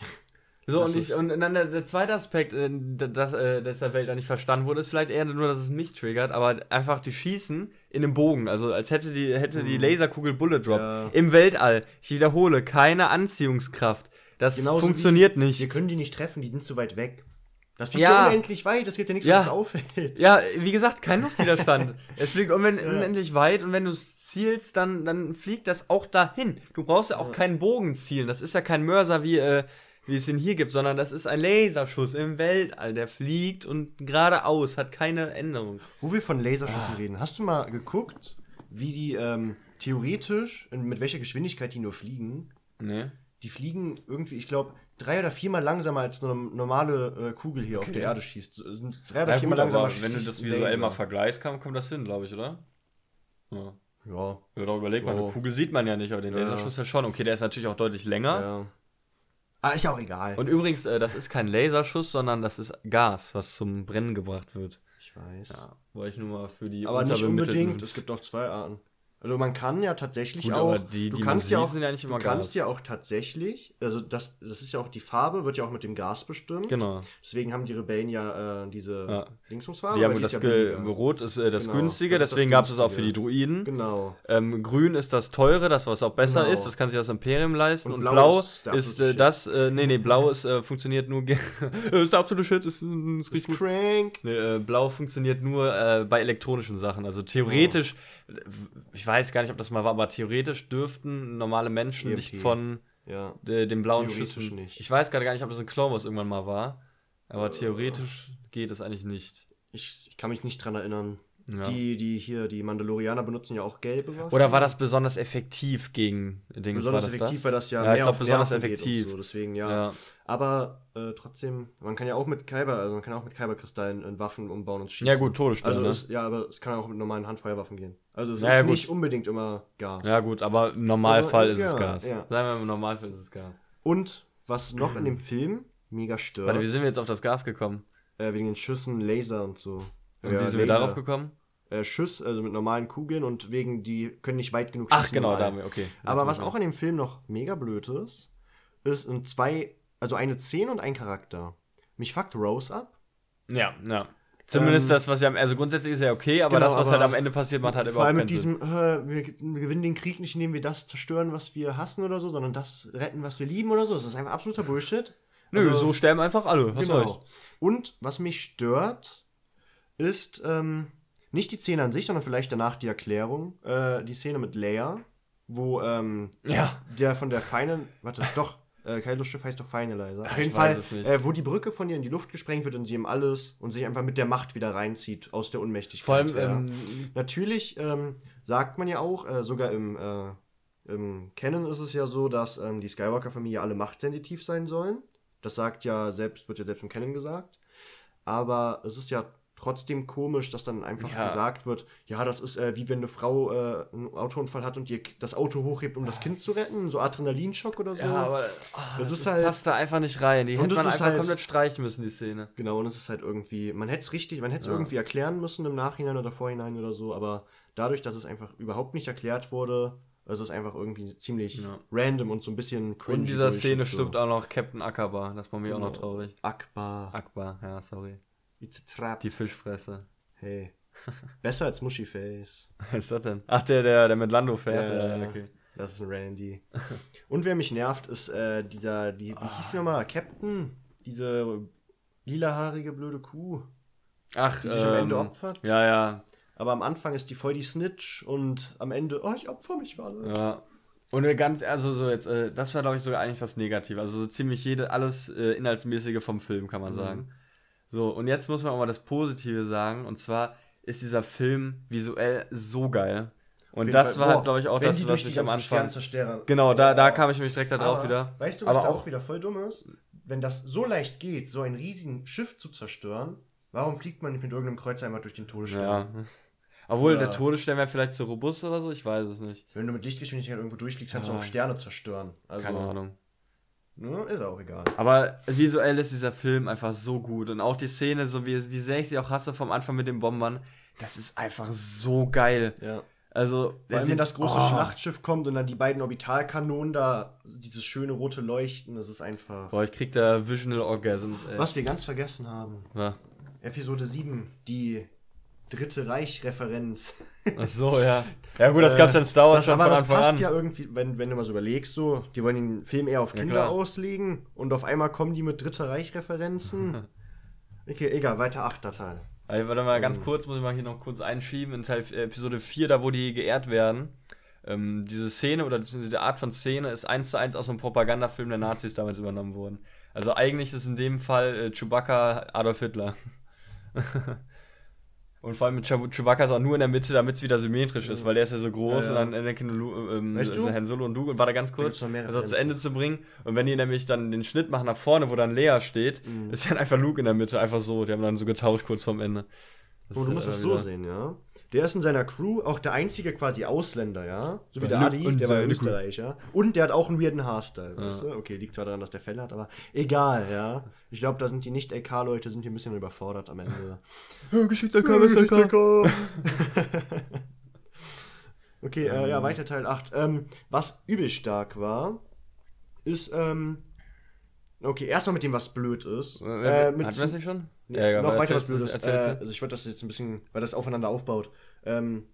So, Das und, ich, und dann der, der zweite Aspekt, äh, dass, äh, dass der Welt da nicht verstanden wurde, ist vielleicht eher nur, dass es mich triggert, aber einfach die schießen in einem Bogen, also als hätte die, hätte die Laserkugel Bullet Drop. Ja. Im Weltall, ich wiederhole, keine Anziehungskraft. Das Genauso funktioniert wie, nicht. Wir können die nicht treffen, die sind zu weit weg. Das fliegt Ja. ja unendlich weit, das gibt ja nichts, Ja. was es auffällt. Ja, wie gesagt, kein Luftwiderstand. es fliegt unend unendlich weit und wenn du es zielst, dann, dann fliegt das auch dahin. Du brauchst ja auch keinen Bogen zielen. Das ist ja kein Mörser, wie, äh, wie es ihn hier gibt, sondern das ist ein Laserschuss im Weltall. Der fliegt und geradeaus, hat keine Änderung. Wo wir von Ah. Laserschüssen reden, hast du mal geguckt, wie die ähm, theoretisch, mit welcher Geschwindigkeit die nur fliegen? Ne? Die fliegen irgendwie, ich glaube, drei oder viermal langsamer als eine normale äh, Kugel hier auf der Erde schießt. Sind drei oder Ja, viermal gut, langsamer wenn du das visuell mal vergleichst, kommt, kommt das hin, glaube ich, oder? Ja. Ja, Ja, doch überleg mal, Oh. eine Kugel sieht man ja nicht, aber den Ja. Laserschuss ja schon. Okay, der ist natürlich auch deutlich länger. ja. Ah, ist ja auch egal. Und übrigens, äh, das ist kein Laserschuss, sondern das ist Gas, was zum Brennen gebracht wird. ich weiß. Ja, wollte ich nur mal für die aber nicht unbedingt, es gibt auch zwei Arten. Also man kann ja tatsächlich Gut, auch, die, du die kannst ja auch, ja nicht immer du kannst Gas. ja auch tatsächlich, also das, das ist ja auch die Farbe, wird ja auch mit dem Gas bestimmt. Genau. Deswegen haben die Rebellen ja äh, diese Ja. Dingsungsfarbe. Die haben das ist ja. Rot ist äh, das Genau, günstige, das ist das deswegen gab es es auch für die Druiden. Genau. Ähm, grün ist das teure, das was auch besser Genau. ist, das kann sich das Imperium leisten. Und, Und blau, blau ist, äh, das, äh, nee, nee, blau ist, äh, funktioniert nur, ist der absolute Shit, ist, ist Ist richtig crank. Nee, äh, blau funktioniert nur äh, bei elektronischen Sachen. Also theoretisch, ich weiß gar nicht, ob das mal war, aber theoretisch dürften normale Menschen EMP. nicht von Ja. äh, den blauen Schüssen. nicht. Ich weiß gerade gar nicht, ob das in Clone Wars irgendwann mal war. Aber theoretisch geht es eigentlich nicht. Ich, ich kann mich nicht dran erinnern. Ja. Die, die hier, die Mandalorianer benutzen ja auch gelbe Waffen. Oder war das besonders effektiv gegen Dings? besonders war das effektiv, das? weil das ja, ja mehr glaube auf besonders Nerven effektiv. Geht so, deswegen ja. Ja. Aber äh, trotzdem, man kann ja auch mit Kyber, also man kann auch mit Kyberkristallen in Waffen umbauen und schießen. Ja, gut, Todesstern, Also ne? es, ja, aber es kann auch mit normalen Handfeuerwaffen gehen. Also es Ja, ist nicht unbedingt immer Gas. Ja, gut, aber im Normalfall Aber, ist es Gas. ja. Sagen wir, im Normalfall ist es Gas. Und was noch in dem Film mega stört, Warte, wie sind wir jetzt auf das Gas gekommen? äh, wegen den Schüssen, Laser und so. Und Ja, wie sind wir darauf gekommen? Äh, Schuss, also mit normalen Kugeln und wegen, die können nicht weit genug Ach, schießen genau, im da All. haben wir, okay. Jetzt Aber was auch in dem Film noch mega blöd ist, ist in zwei, also eine Szene und ein Charakter. Mich fuckt Rose ab. Ja, ja. Zumindest Ähm, das, was ja, also grundsätzlich ist ja okay, aber genau, das, was aber halt am Ende passiert, macht halt überhaupt keinen mit Sinn. diesem, äh, wir, wir gewinnen den Krieg nicht, indem wir das zerstören, was wir hassen oder so, sondern das retten, was wir lieben oder so. Das ist einfach absoluter Bullshit. Nö, Also- so sterben einfach alle. Hast Genau. recht. Und was mich stört, ist ähm, nicht die Szene an sich, sondern vielleicht danach die Erklärung. Äh, die Szene mit Leia, wo ähm, Ja. der von der feinen, warte, doch, äh, kein Luftschiff heißt doch Finalizer. Auf jeden Fall. Äh, wo die Brücke von ihr in die Luft gesprengt wird und sie ihm alles und sich einfach mit der Macht wieder reinzieht aus der Unmächtigkeit. Vor allem, ja. ähm, Natürlich ähm, sagt man ja auch, äh, sogar im, äh, im Canon ist es ja so, dass ähm, die Skywalker-Familie alle machtsensitiv sein sollen. Das sagt ja selbst, wird ja selbst im Canon gesagt. Aber es ist ja trotzdem komisch, dass dann einfach Ja. gesagt wird, ja, das ist äh, wie wenn eine Frau äh, einen Autounfall hat und ihr das Auto hochhebt, um das Kind zu retten, so Adrenalinschock oder so. ja, aber ah, Das das, ist halt- passt da einfach nicht rein. Die hätte das man ist einfach halt- komplett streichen müssen, die Szene. Genau, und es ist halt irgendwie, man hätte es richtig, man hätte es Ja. irgendwie erklären müssen im Nachhinein oder Vorhinein oder so, aber dadurch, dass es einfach überhaupt nicht erklärt wurde, ist es einfach irgendwie ziemlich Ja. random und so ein bisschen Und cringy. in dieser Szene so. stirbt auch noch Captain Akaba. Das macht mich auch noch Genau. traurig. Akbar, Akbar, ja, sorry. It's a trap. Die Fischfresse. Hey. Besser als Mushiface. Was ist das denn? Ach, der, der, der mit Lando fährt. Ja, Ja, okay. Das ist ein Randy. Und wer mich nervt, ist äh, dieser, die, wie hieß die nochmal? Captain? Diese lilahaarige blöde Kuh, Ach, die sich am Ende ähm, opfert. Ja, ja, Aber am Anfang ist die voll die Snitch und am Ende, oh, ich opfer mich alle. ja. Und äh, ganz, also so jetzt, äh, das war glaube ich sogar eigentlich das Negative. Also so ziemlich jede, alles äh, Inhaltsmäßige vom Film, kann man Mhm. sagen. So, und jetzt muss man auch mal das Positive sagen. Und zwar ist dieser Film visuell so geil. Und das Fall. war halt, glaube ich, auch wenn das, was mich am Anfang. Genau, da, da kam ich mich direkt da drauf Aber, wieder. Weißt du, was Aber da auch- auch wieder voll dumm ist? Wenn das so leicht geht, so ein riesigen Schiff zu zerstören, warum fliegt man nicht mit irgendeinem Kreuzer einmal durch den Todesstern? Ja. Obwohl, Oder- der Todesstern wäre vielleicht zu robust oder so, ich weiß es nicht. Wenn du mit Lichtgeschwindigkeit irgendwo durchfliegst, kannst du Ja. auch Sterne zerstören. Also, Keine Ahnung. Ne, ist auch egal. Aber visuell ist dieser Film einfach so gut. Und auch die Szene, so wie, wie sehr ich sie auch hasse vom Anfang mit den Bombern, das ist einfach so geil. Ja. Also, wenn das große oh. Schlachtschiff kommt und dann die beiden Orbitalkanonen da, dieses schöne rote Leuchten, das ist einfach. Boah, ich krieg da Visional Orgasms, ey. Was wir ganz vergessen haben. Ja. Episode 7, die Dritte Reich-Referenz. Ach so, ja. Ja gut, das gab's ja in Star Wars das, schon aber von das Anfang passt an. ja irgendwie, wenn, wenn du mal so überlegst, so, die wollen den Film eher auf Ja, Kinder klar. auslegen und auf einmal kommen die mit Dritter Reich-Referenzen. okay, egal, weiter achter Teil. Ey, warte mal ganz kurz, muss ich mal hier noch kurz einschieben, in Teil, äh, Episode 4, da wo die geehrt werden. Ähm, diese Szene oder beziehungsweise die Art von Szene ist eins zu eins aus einem Propagandafilm der Nazis damals übernommen worden. Also eigentlich ist in dem Fall äh, Chewbacca Adolf Hitler. Und vor allem mit Chew- Chewbacca ist auch nur in der Mitte, damit es wieder symmetrisch ist, weil der ist ja so groß Ja, ja. und dann Anakin Lu- ähm, Weißt du? also Han Solo und Luke und war da ganz kurz, also zu. Ende zu bringen. Und wenn die nämlich dann den Schnitt machen nach vorne, wo dann Lea steht, Mhm. ist dann einfach Luke in der Mitte, einfach so. Die haben dann so getauscht kurz vorm Ende. Das Oh, du musst das wieder- so sehen, ja. Der ist in seiner Crew auch der einzige quasi Ausländer, ja. So wie Ja, der Adi, und der war Österreicher. Und der hat auch einen weirden Haarstyle, weißt du? Okay, liegt zwar daran, dass der Fell hat, aber egal, ja. Ich glaube, da sind die Nicht-LK-Leute, sind hier ein bisschen überfordert am Ende. okay, äh, ja, weiter Teil 8. Ähm, was übel stark war, ist, ähm, okay, erstmal mit dem, was blöd ist. Äh, Äh, mit Hatten wir das nicht schon? ja, noch aber weiter was erzähl's- Blödes. Äh, also ich würde das jetzt ein bisschen, weil das aufeinander aufbaut. Ähm,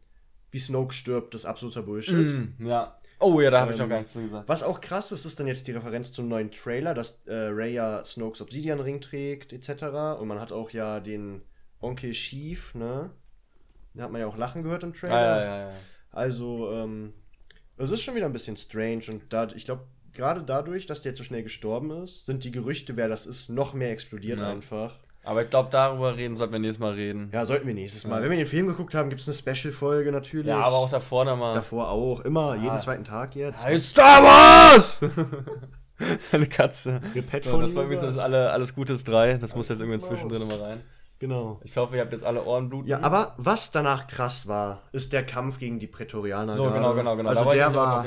wie Snoke stirbt, das ist absoluter Bullshit. Mm, ja. Oh ja, da habe ich Ähm, noch gar nichts zu gesagt. Was auch krass ist, ist dann jetzt die Referenz zum neuen Trailer, dass äh, ja Snokes Obsidian-Ring trägt, etc. Und man hat auch ja den Onkel Chief, ne? Den hat man ja auch lachen gehört im Ah, Trailer. ja, ja, ja. Also, ähm, es ist schon wieder ein bisschen strange und da, ich glaube, gerade dadurch, dass der jetzt so schnell gestorben ist, sind die Gerüchte, wer das ist, noch mehr explodiert Ja. einfach. Aber ich glaube, darüber reden sollten wir nächstes Mal reden. Ja, sollten wir nächstes Mal. Wenn wir den Film geguckt haben, gibt es eine Special-Folge natürlich. Ja, aber auch davor nochmal. Davor auch. Immer, jeden zweiten Tag jetzt. Hey, Star Wars! Eine Katze. Repet So, von das war übrigens das alle, alles Gutes 3. Das muss jetzt irgendwie zwischendrin mal rein. Genau. Ich hoffe, ihr habt jetzt alle Ohrenbluten. Ja, aber was danach krass war, ist der Kampf gegen die Prätorianer. So, gerade. genau, genau, genau. Also der war.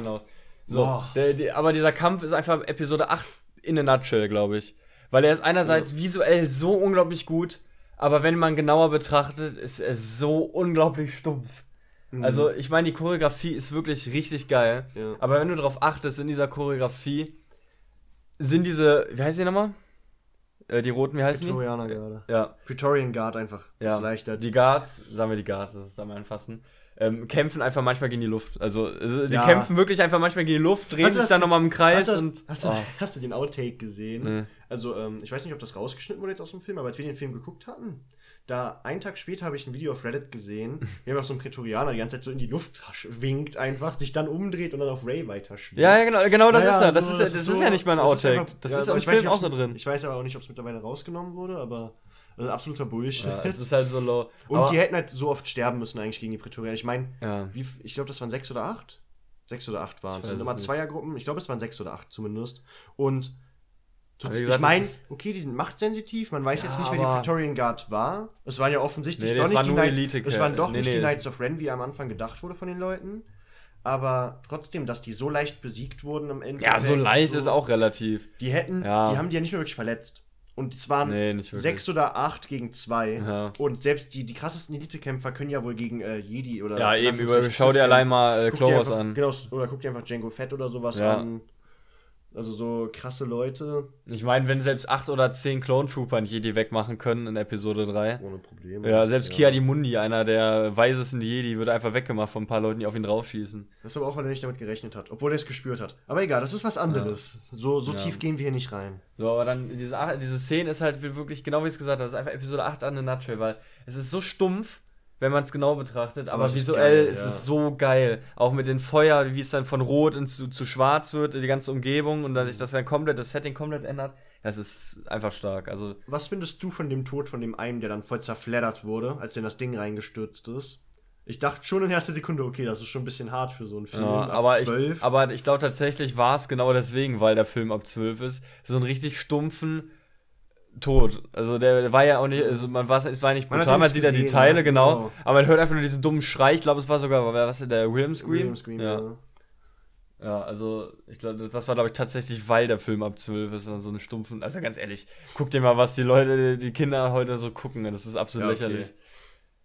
So, der, der, aber dieser Kampf ist einfach Episode 8 in a nutshell, glaube ich. Weil er ist einerseits visuell so unglaublich gut, aber wenn man genauer betrachtet, ist er so unglaublich stumpf. Also, ich meine, die Choreografie ist wirklich richtig geil. Ja. Aber wenn du darauf achtest, in dieser Choreografie sind diese, wie heißen die nochmal? Äh, die roten, wie heißen die? Prätorianer gerade. Ja, Praetorian Guard einfach. ja. Ist leichter. Die Guards, sagen wir die Guards, das ist mal anfassen, ähm, kämpfen einfach manchmal gegen die Luft. Also, die Ja. kämpfen wirklich einfach manchmal gegen die Luft, drehen sich das dann nochmal im Kreis hast, du das, und. hast, du, oh. hast du den Outtake gesehen? Nee. Also, ähm, ich weiß nicht, ob das rausgeschnitten wurde jetzt aus dem Film, aber als wir den Film geguckt hatten, da einen Tag später habe ich ein Video auf Reddit gesehen, wie einfach so ein Prätorianer die ganze Zeit so in die Luft winkt, einfach, sich dann umdreht und dann auf Ray weiterschwingt. Ja, ja, genau, genau das Naja, ist er. Das, so, ist, ja- das ist so- ja nicht mal ein das ist Outtake. einfach- Das ja, ist im Film nicht, auch so drin. Ich weiß aber auch nicht, ob es mittlerweile rausgenommen wurde, aber also absoluter Bullshit. Ja, es ist halt so low. und Aber- die hätten halt so oft sterben müssen eigentlich gegen die Prätorianer. Ich meine, Ja. ich glaube, das waren sechs oder acht. Sechs oder acht waren es. sind immer. Zweiergruppen. Ich glaube, es waren sechs oder acht zumindest. Und wie ich gesagt, meine, das ist- okay, die sind machtsensitiv. Man weiß Ja, jetzt nicht, wer die Praetorian Guard war. Es waren ja offensichtlich Nee, doch das nicht die nur Knight- Elite- Es waren doch nee, nicht nee. die Knights of Ren, wie am Anfang gedacht wurde von den Leuten. Aber trotzdem, dass die so leicht besiegt wurden am Ende. Ja, so leicht ist auch relativ. Die hätten, Ja. die haben die ja nicht mehr wirklich verletzt. Und es waren Nee, sechs oder acht gegen zwei. Ja. Und selbst die, die krassesten Elite-Kämpfer können ja wohl gegen äh, Jedi oder. Ja, eben, über, schau dir allein mal äh, einfach- an. Genau, oder guck dir einfach Django Fett oder sowas Ja. an. Also so krasse Leute. Ich meine, wenn selbst 8 oder 10 Clone Trooper nicht Jedi wegmachen können in Episode 3. Ohne Probleme. Ja, selbst Kiadi Mundi, einer der weisesten Jedi, wird einfach weggemacht von ein paar Leuten, die auf ihn draufschießen. Das ist aber auch, weil er nicht damit gerechnet hat. Obwohl er es gespürt hat. Aber egal, das ist was anderes. So, so Ja. tief gehen wir hier nicht rein. So, aber dann, diese, diese Szene ist halt wirklich, genau wie es gesagt habe, das ist einfach Episode 8 an der Nutshell, weil es ist so stumpf, wenn man es genau betrachtet, aber, Aber es ist visuell geil, ist ja. es so geil. Auch mit den Feuer, wie es dann von rot ins, zu, zu schwarz wird, die ganze Umgebung und dass sich das dann komplett, das Setting komplett ändert. Das ist einfach stark. Also, Was findest du von dem Tod von dem einen, der dann voll zerfleddert wurde, als in das Ding reingestürzt ist? Ich dachte schon in erster Sekunde, okay, das ist schon ein bisschen hart für so einen Film. ja, ab aber, ich, 12. aber ich glaube tatsächlich war es genau deswegen, weil der Film ab 12 ist, so einen richtig stumpfen Tod. Also der, war ja auch nicht, also man war es war nicht Man brutal, man nicht sieht ja die Teile, ja, genau, genau. aber man hört einfach nur diesen dummen Schrei, ich glaube es war sogar, was der William Scream? William Scream, ja. ja. ja, also ich glaube, das, war glaube ich tatsächlich, weil der Film ab 12 ist und so eine stumpfen, also ganz ehrlich, guck dir mal, was die Leute, die Kinder heute so gucken, das ist absolut Ja, okay. lächerlich.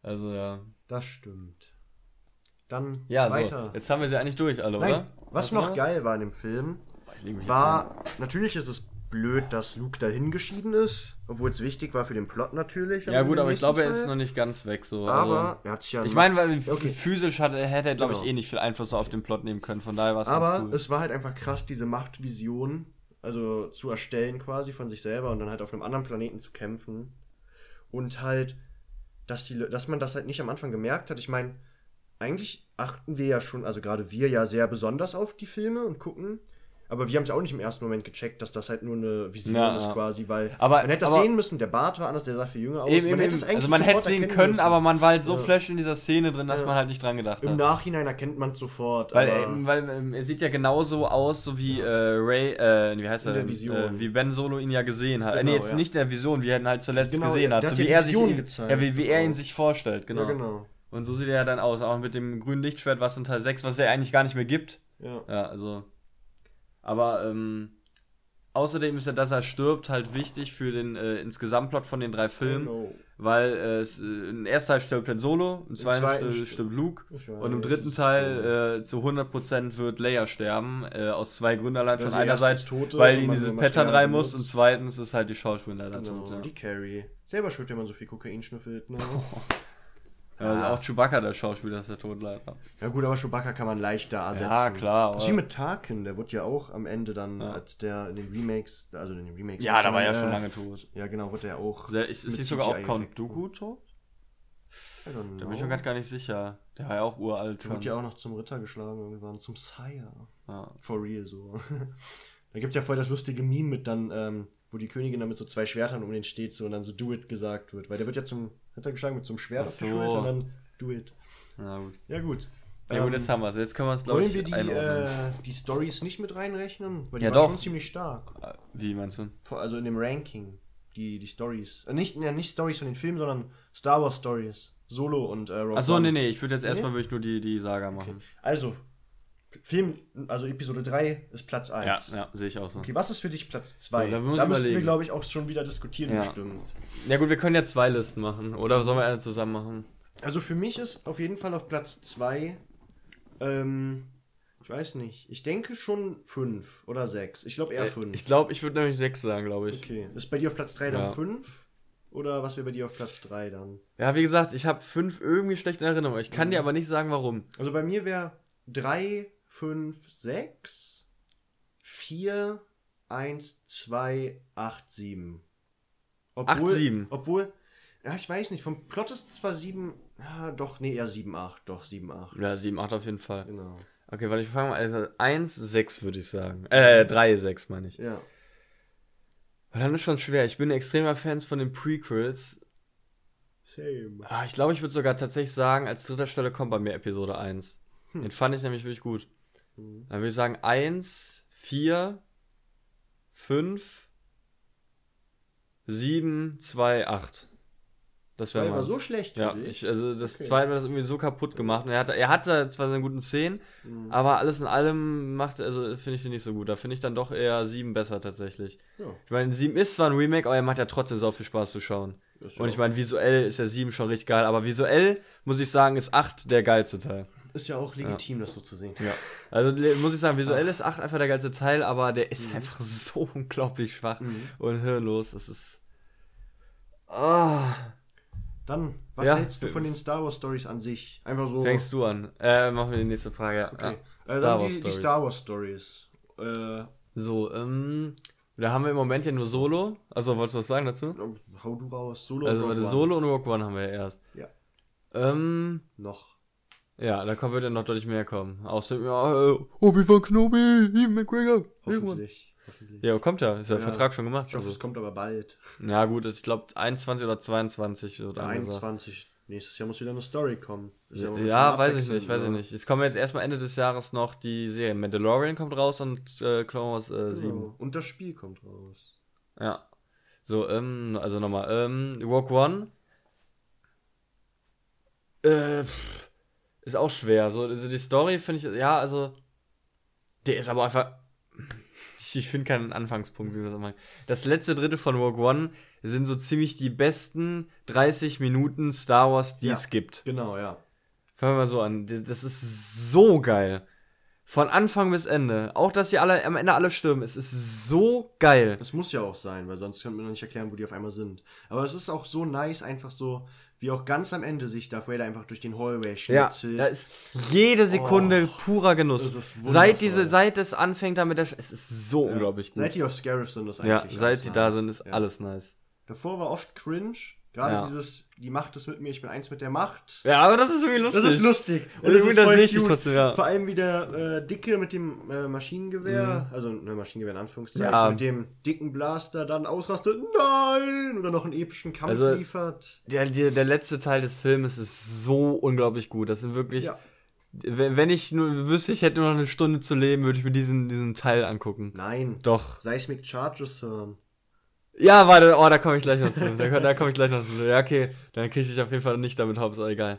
Also ja. Das stimmt. Dann Ja, weiter. so, jetzt haben wir sie eigentlich durch alle, Nein, oder? was du noch geil war in dem Film, war, natürlich ist es blöd, dass Luke dahin geschieden ist, obwohl es wichtig war für den Plot natürlich. Ja gut, aber ich glaube, er Teil. ist noch nicht ganz weg so. Aber also, er hat sich ja. ich meine, weil Okay. physisch hat, hätte er, glaube ich, Genau. eh nicht viel Einfluss auf den Plot nehmen können. Von daher war es aber cool. es war halt einfach krass, diese Machtvision, also zu erstellen quasi von sich selber und dann halt auf einem anderen Planeten zu kämpfen. Und halt, dass, die, dass man das halt nicht am Anfang gemerkt hat. Ich meine, eigentlich achten wir ja schon, also gerade wir ja sehr besonders auf die Filme und gucken. Aber wir haben es auch nicht im ersten Moment gecheckt, dass das halt nur eine Vision Ja, ist ja. quasi, weil Aber- man hätte das sehen müssen, der Bart war anders, der sah viel jünger aus. Eben, man eben, hätte es eigentlich also man hätte sehen können, müssen. aber man war halt so Ja. flash in dieser Szene drin, dass Ja. man halt nicht dran gedacht Im hat. Nachhinein erkennt man es sofort. Weil, aber ähm, weil ähm, er sieht ja genauso aus, so wie äh, Ray, äh, wie heißt In er? der Vision. Äh, wie Ben Solo ihn ja gesehen hat. äh, Genau, nee, jetzt ja. nicht in der Vision, wie er ihn halt zuletzt Genau, gesehen hat. So ja wie er sich ihn, ja, wie, wie er ihn Genau. sich vorstellt, genau. Ja, genau. Und so sieht er dann aus, auch mit dem grünen Lichtschwert, was in Teil 6, was er eigentlich gar nicht mehr gibt. Ja. Ja, also. Aber ähm, außerdem ist ja, dass er stirbt, halt wichtig für den äh, insgesamtplot von den drei Filmen. Genau. Weil äh, es, äh, im ersten Teil stirbt Ben Solo, im zweiten, zweiten stirbt, st- stirbt Luke weiß, und im dritten Teil äh, zu 100% wird Leia sterben. Äh, aus zwei Gründen allein schon. sie Einerseits, erstens tot ist weil man dieses Pattern rein muss und zweitens ist halt die Schauspielerin leider Genau, tot. Ja. die Carrie. Selber schuld, wenn man so viel Kokain schnüffelt, ne? Ja, auch Chewbacca, der Schauspieler, ist der tot leider. ja gut, aber Chewbacca kann man leichter ersetzen. Ja, klar. Das ist wie mit Tarkin, der wurde ja auch am Ende dann, Ja. als der in den Remakes, also in den Remakes. Ja, da war er äh, schon lange tot. Ja, genau, wurde er auch. Sehr, ist, ist sogar auch Count. Dooku tot? I don't Da bin ich mir gerade gar nicht sicher. Der war ja auch uralt Der wurde ja auch noch zum Ritter geschlagen irgendwann, zum Sire. Ja. For real so. da gibt's ja voll das lustige Meme mit dann, ähm, wo die Königin dann mit so zwei Schwertern um den steht so und dann so do it gesagt wird. Weil der wird ja zum, hat er geschlagen mit so einem Schwert Ach auf die so. Schulter und dann do it. Na gut. Ja gut. Ja gut, Ähm, jetzt haben wir es. Jetzt können wir es, glaube Wollen ich, wir die, äh, die Stories nicht mit reinrechnen? Weil die Ja, waren doch. schon ziemlich stark. Äh, Wie meinst du? Also in dem Ranking. Die, die Stories. Äh, nicht, ja, nicht Stories von den Filmen, sondern Star Wars Stories. Solo und äh, Rogue Achso, nee, nee, ich würde jetzt erstmal Nee? wirklich nur die, die Saga machen. Also, Film, also Episode 3 ist Platz 1. Ja, ja, sehe ich auch so. Okay, was ist für dich Platz 2? Ja, da müssen wir, überlegen. glaube ich, auch schon wieder diskutieren, Ja. bestimmt. Ja gut, wir können ja zwei Listen machen. Oder sollen wir eine zusammen machen? Also für mich ist auf jeden Fall auf Platz 2, ähm, ich weiß nicht, ich denke schon 5 oder 6. Ich glaube eher 5. Äh, Ich glaube, ich würde nämlich sechs sagen, glaube ich. okay, ist bei dir auf Platz 3 dann Ja. 5? Oder was wäre bei dir auf Platz 3 dann? Ja, wie gesagt, ich habe fünf irgendwie schlecht in Erinnerung. Ich kann Mhm. dir aber nicht sagen, warum. Also bei mir wäre 3, 5, 6, 4, 1, 2, 8, 7. Obwohl, 8, 7. Obwohl, ja, ich weiß nicht, vom Plot ist zwar 7, ja, doch, nee, eher 7, 8, doch, 7, 8. Ja, sieben, acht auf jeden Fall. Genau. Okay, warte, ich fange mal. Also, eins, sechs würde ich sagen. Äh, drei, sechs meine ich. Ja. Weil dann ist schon schwer. Ich bin extremer Fan von den Prequels. Same. Ah, ich glaube, ich würde sogar tatsächlich sagen, als dritter Stelle kommt bei mir Episode 1. Den fand ich nämlich wirklich gut. Mhm. Dann würde ich sagen 1, 4, 5, 7, 2, 8. Das wäre war so schlecht Ja, ich, also das Okay. zweite war das irgendwie so kaputt gemacht. Und er hatte, er hatte zwar seine guten Szenen, Mhm. aber alles in allem macht, also finde ich den nicht so gut. Da finde ich dann doch eher 7 besser tatsächlich. Ja, Ich meine, 7 ist zwar ein Remake, aber er macht ja trotzdem so viel Spaß zu schauen. Und ja ich meine, visuell ist der 7 schon richtig geil, aber visuell muss ich sagen, ist 8 der geilste Teil. Ist ja auch legitim, das so zu sehen. Ja. Also muss ich sagen, visuell ist 8 einfach der geilste Teil, aber der ist Mhm. einfach so unglaublich schwach Mhm. und hirnlos. Das ist. Ah. Dann, was Ja. hältst du von den Star Wars Stories an sich? Einfach so. Fängst du an. Äh, machen wir die nächste Frage. Okay. Ja. Äh, Star Wars die, die Stories. Star Wars Stories. Äh, So, ähm. Da haben wir im Moment ja nur Solo. Also, wolltest du was sagen dazu? hau du raus. Solo Also, und Rogue Solo und Rogue One haben wir ja erst. Ja. Ähm. Noch. Ja, da kommt, wird ja noch deutlich mehr kommen. Außerdem, ja, äh, Obi-Wan Kenobi, Ewan McGregor. Hoffentlich. Hoffentlich. Ja, kommt ja. Ist ja, Ja. Vertrag schon gemacht. Ich hoffe, Also. es kommt aber bald. Ja, gut, ich glaube 21 oder 22 oder 21. Nächstes Jahr muss wieder eine Story kommen. Ist Ja, ja weiß ich nicht, weiß ich ne? nicht. Es kommen jetzt erstmal Ende des Jahres noch die Serien. Mandalorian kommt raus und äh, Clone Wars äh, 7. Ja. Und das Spiel kommt raus. Ja. So, ähm, also nochmal, ähm, Rogue One. Äh, pff, ist auch schwer. So, also die Story finde ich, ja, also, der ist aber einfach. Ich, ich finde keinen Anfangspunkt, wie man das sagen. Das letzte Drittel von Rogue One sind so ziemlich die besten 30 Minuten Star Wars, die Ja. es gibt. Genau, ja. Fangen wir mal so an. Das ist so geil. Von Anfang bis Ende. Auch, dass die alle am Ende alle stürmen. Es ist so geil. Das muss ja auch sein, weil sonst könnte man noch nicht erklären, wo die auf einmal sind. Aber es ist auch so nice, einfach so, wie auch ganz am Ende sich Darth Vader einfach durch den Hallway Ja, schnitzelt. da ist jede Sekunde purer Genuss. seit diese, seit es anfängt damit, der Sch es ist so Ja. unglaublich gut. Seit die auf Scarif sind, ist ja, eigentlich seit alles sie nice. da sind, ist Ja. alles nice. Davor war oft cringe. Gerade Ja. dieses, die Macht ist mit mir, ich bin eins mit der Macht. Ja, aber das ist irgendwie lustig. Das ist lustig. Und irgendwie, da voll sehe ich mich cute. trotzdem, ja. Vor allem wie der äh, Dicke mit dem äh, Maschinengewehr, also ne, Maschinengewehr in Anführungszeichen, Ja. mit dem dicken Blaster dann ausrastet, nein! Oder noch einen epischen Kampf Also, liefert. Der, der, der letzte Teil des Filmes ist so unglaublich gut. Das sind wirklich. Ja. Wenn, wenn ich nur wüsste, ich hätte nur noch eine Stunde zu leben, würde ich mir diesen, diesen Teil angucken. Nein. Doch. Seismic Charges hören. Ja, warte, oh, da komme ich gleich noch zu. Da, da komme ich gleich noch zu. Ja, okay, dann kriege ich auf jeden Fall nicht damit Hauptsache egal.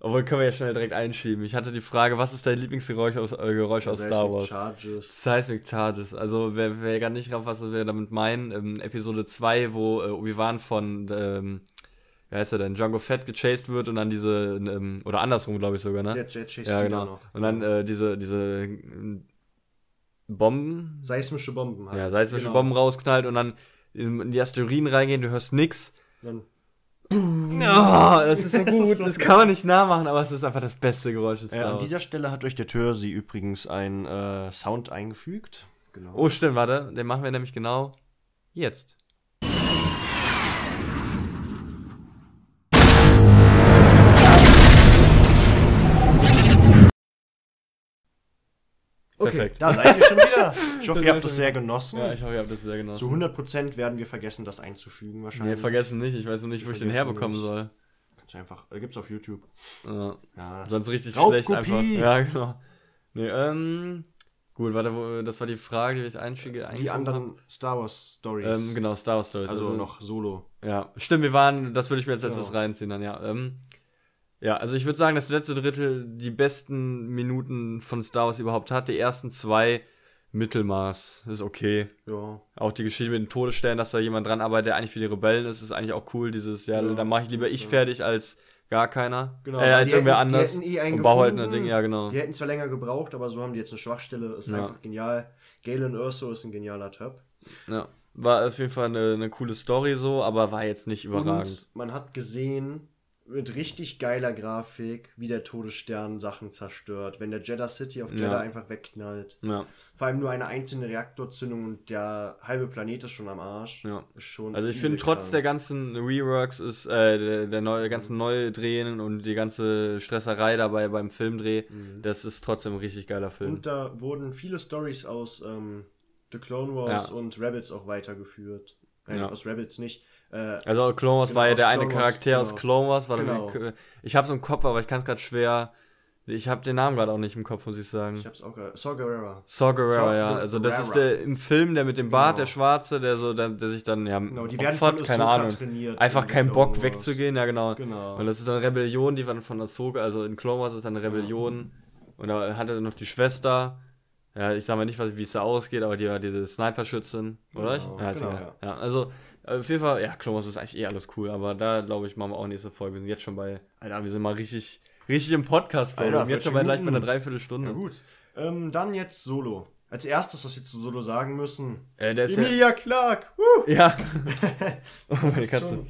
Obwohl können wir ja schnell direkt einschieben. Ich hatte die Frage, was ist dein Lieblingsgeräusch aus, äh, Geräusch aus Seismic Star Wars? Charges. Seismic Charges. Also, wer, wer gar nicht drauf, was wir damit meinen, ähm, Episode 2, wo äh, Obi-Wan von, ähm, wie heißt er denn, Django Fett gechased wird und dann diese, ähm, oder andersrum, glaube ich sogar, ne? Der Jet Chase ja, genau. noch. Und dann äh, diese, diese ähm, Bomben, Seismische Bomben halt. ja, seismische Genau. Bomben rausknallt und dann in die Asteroiden reingehen, du hörst nix. Dann, Oh, das ist so Das gut. so das kann man nicht nachmachen, aber es ist einfach das beste Geräusch. äh, Star an dieser Stelle hat euch der Törsi übrigens ein äh, Sound eingefügt. Genau. oh, stimmt, warte. Den machen wir nämlich genau jetzt. Okay, Perfekt. da seid ihr schon wieder. Ich hoffe, ihr habt das sehr genossen. Ja, ich hoffe, ihr habt das sehr genossen. Zu 100% werden wir vergessen, das einzufügen Nee, wahrscheinlich. vergessen nicht. Ich weiß noch nicht, wo ich den herbekommen nicht. soll. Kannst du einfach, äh, gibt's auf YouTube. Ja. Ja. Sonst richtig Raubkopie. schlecht einfach. Ja, genau. Nee, ähm. Gut, warte, das war die Frage, die ich einschicke. Die anderen Star Wars Stories. Ähm, genau, Star Wars Stories. also, noch solo. Ja, stimmt, wir waren, das würde ich mir jetzt letztes Ja. reinziehen dann, ja. Ähm, ja, also ich würde sagen, das letzte Drittel die besten Minuten von Star Wars überhaupt hat. Die ersten zwei Mittelmaß ist okay. Ja. Auch die Geschichte mit den Todesstern, dass da jemand dran arbeitet, der eigentlich für die Rebellen ist, ist eigentlich auch cool. Dieses, ja, Ja, da mache ich lieber ich ja. fertig als gar keiner. Genau, Äh, als die irgendwer hätten- die anders. hätten eh und bau halt ein. Ding, ja, genau. Die hätten zwar länger gebraucht, aber so haben die jetzt eine Schwachstelle. Ist Ja. einfach genial. Galen Urso ist ein genialer Typ. Ja. War auf jeden Fall eine, eine coole Story so, aber war jetzt nicht überragend. Und man hat gesehen, mit richtig geiler Grafik, wie der Todesstern Sachen zerstört. Wenn der Jeddah City auf Jeddah Ja. einfach wegknallt. Ja, Vor allem nur eine einzelne Reaktorzündung und der halbe Planet ist schon am Arsch. ja. Also ich finde, trotz der ganzen Reworks ist, äh, der, der neue, ganzen Neudrehen und die ganze Stresserei dabei beim Filmdreh, das ist trotzdem ein richtig geiler Film. Mhm. Und da wurden viele Stories aus ähm, The Clone Wars und Rebels auch weitergeführt. Nein, aus Rebels nicht. Äh, Also Clone Wars Genau, war ja aus der eine Wars, Charakter aus genau. Clone Wars. War Genau. der, ich hab's im Kopf, aber ich kann es gerade schwer. Ich habe den Namen gerade auch nicht im Kopf, muss ich sagen. ich hab's auch gehört. Saw Gerrera. Saw Gerrera, ja. Also das ist der im Film, der mit dem Bart, Genau. der Schwarze, der so, der, der sich dann ja Genau, die opfert, keine Ahnung. trainiert Einfach in keinen Bock Wars. wegzugehen, ja genau. Genau. Und das ist eine Rebellion, die waren von Ahsoka, also in Clone Wars ist eine Rebellion. Und da hatte er noch die Schwester. Ja, ich sag mal nicht, was- wie es da ausgeht, aber die war diese Sniper-Schützin, oder? Genau, ja, ist genau, egal. ja. also auf jeden Fall, ja, Clone Wars ist eigentlich eh alles cool, aber da glaube ich, machen wir auch nächste Folge. Wir sind jetzt schon bei, Alter, wir sind mal richtig, richtig im Podcast. Alter, Wir sind jetzt schon bei 40 gleich bei einer. Dreiviertelstunde. Na gut. Ähm, dann jetzt Solo. Als erstes, was wir zu Solo sagen müssen. Äh, der ist ja, Emilia Clark. Woo! ja. oh, meine Das ist Katze. schon-